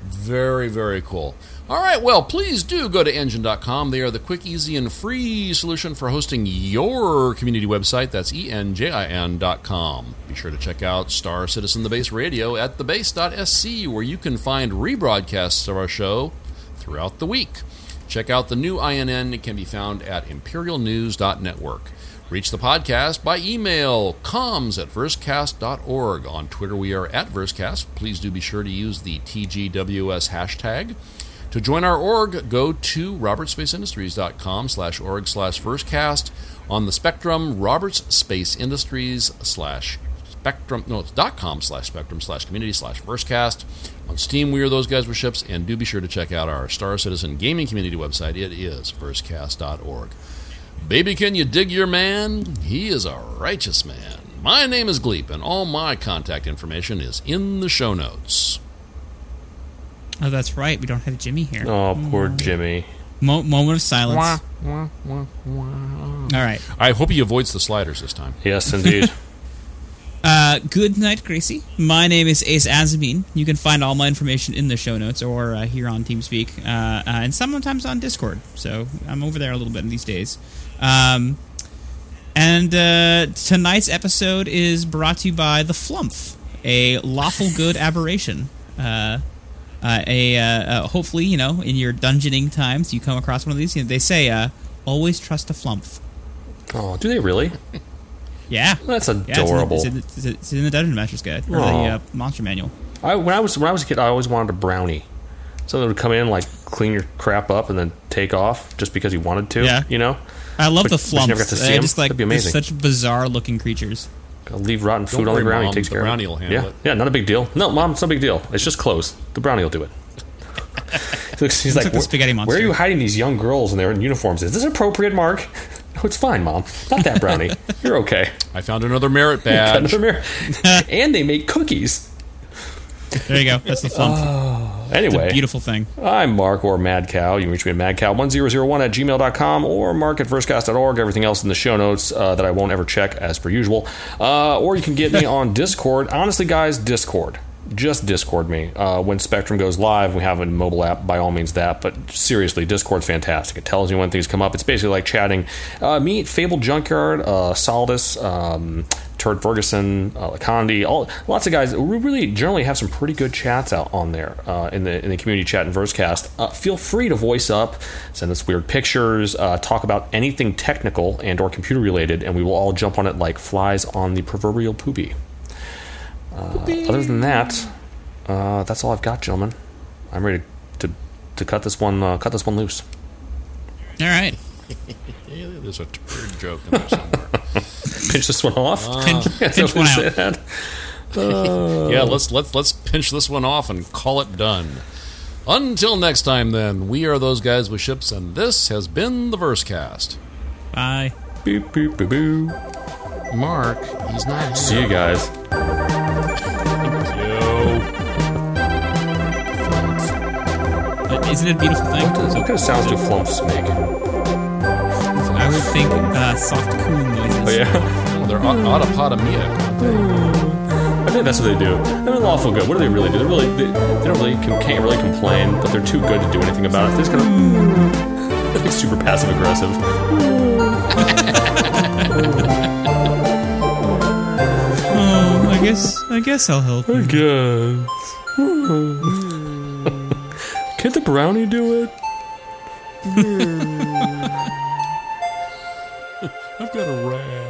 very very cool. All right, well, please do go to enjin.com. They are the quick, easy, and free solution for hosting your community website. That's E enjin.com. Be sure to check out Star Citizen The Base Radio at thebase.sc, where you can find rebroadcasts of our show throughout the week. Check out the new INN. It can be found at imperialnews.network. Reach the podcast by email, comms at versecast.org. On Twitter, we are at versecast. Please do be sure to use the TGWS hashtag. To join our org, go to robertspaceindustries.com slash org slash versecast. On the spectrum, Roberts Space Industries slash spectrum. No, it's dot com slash spectrum slash community slash versecast. On Steam, we are those guys with ships, and do be sure to check out our Star Citizen gaming community website. It is versecast.org. Baby, can you dig your man? He is a righteous man. My name is Gleep, and all my contact information is in the show notes. Oh, that's right. We don't have Jimmy here. Oh, poor mm. Jimmy. Mo- moment of silence. All right. I hope he avoids the sliders this time. Yes, indeed. Uh, good night, Gracie. My name is Ace Azamine. You can find all my information in the show notes or uh, here on TeamSpeak, uh, uh, and sometimes on Discord. So I'm over there a little bit in these days. Um, and uh, tonight's episode is brought to you by the Flumph, a lawful good aberration. Uh, uh, a uh, uh, hopefully, you know, in your dungeoning times, you come across one of these. You know, they say, uh, "Always trust a Flumph." oh, do they really? Yeah, That's Yeah, it's in the- adorable. it's, in the, it's in- the Dungeon Master's Guide or the uh, Monster Manual. I, when I was when I was a kid, I always wanted a brownie. Someone would come in, like clean your crap up, and then take off just because he wanted to. Yeah. You know, I love But- the but you never got flumphs. to see I 'em? just like That'd be they're amazing. such bizarre looking creatures. Gotta leave rotten food Don't on the ground. Mom, he takes the care brownie of will handle yeah. it. Yeah, not a big deal. No, mom, it's no big deal. It's just clothes. The brownie will do it. He's like, like the "Where- spaghetti Where are you hiding these young girls and they're in uniforms? Is this appropriate, Mark? No, it's fine, mom. Not that brownie. You're okay. I found another merit badge. another mirror. and they make cookies. There you go. That's the Flumph. Anyway, Beautiful thing. I'm Mark or Mad Cow. You can reach me at madcow1001 at gmail.com or mark at versecast.org. Everything else in the show notes uh, that I won't ever check as per usual. Uh, or you can get me on Discord. Honestly, guys, Discord. Just Discord me. Uh, when Spectrum goes live, we have a mobile app, by all means that. But seriously, Discord's fantastic. It tells you when things come up. It's basically like chatting. Uh, meet Fable Junkyard, uh, Solidus, um, Turd Ferguson, uh, Lacondi, all lots of guys. We really generally have some pretty good chats out on there uh, in the in the community chat and Versecast. Uh, feel free to voice up, send us weird pictures, uh, talk about anything technical and or computer related, and we will all jump on it like flies on the proverbial poopy. Uh, other than that, uh, that's all I've got, gentlemen. I'm ready to to cut this one uh, cut this one loose. All right. Yeah, there's a turd joke in there somewhere. Pinch this one off. Pinch, Is pinch one out. said? yeah, let's let's let's pinch this one off and call it done. Until next time, then, we are those guys with ships, and this has been the Versecast. Bye. Boop, boop, boo, boo. Mark, he's not See you guys. Isn't it a beautiful thing? What kind of sounds do flumphs make? I would think uh, soft coon noises. Oh yeah, Oh, they're au- hmm. autopotomic, aren't hmm. they? I think that's what they do. They're lawful good. What do they really do? They really they, they don't really com- can't really complain, but they're too good to do anything about it. They're just kind of they're hmm. like super passive aggressive. Oh, I guess I guess I'll help. you. guess. Can't the brownie do it? Hmm. I've got a rash.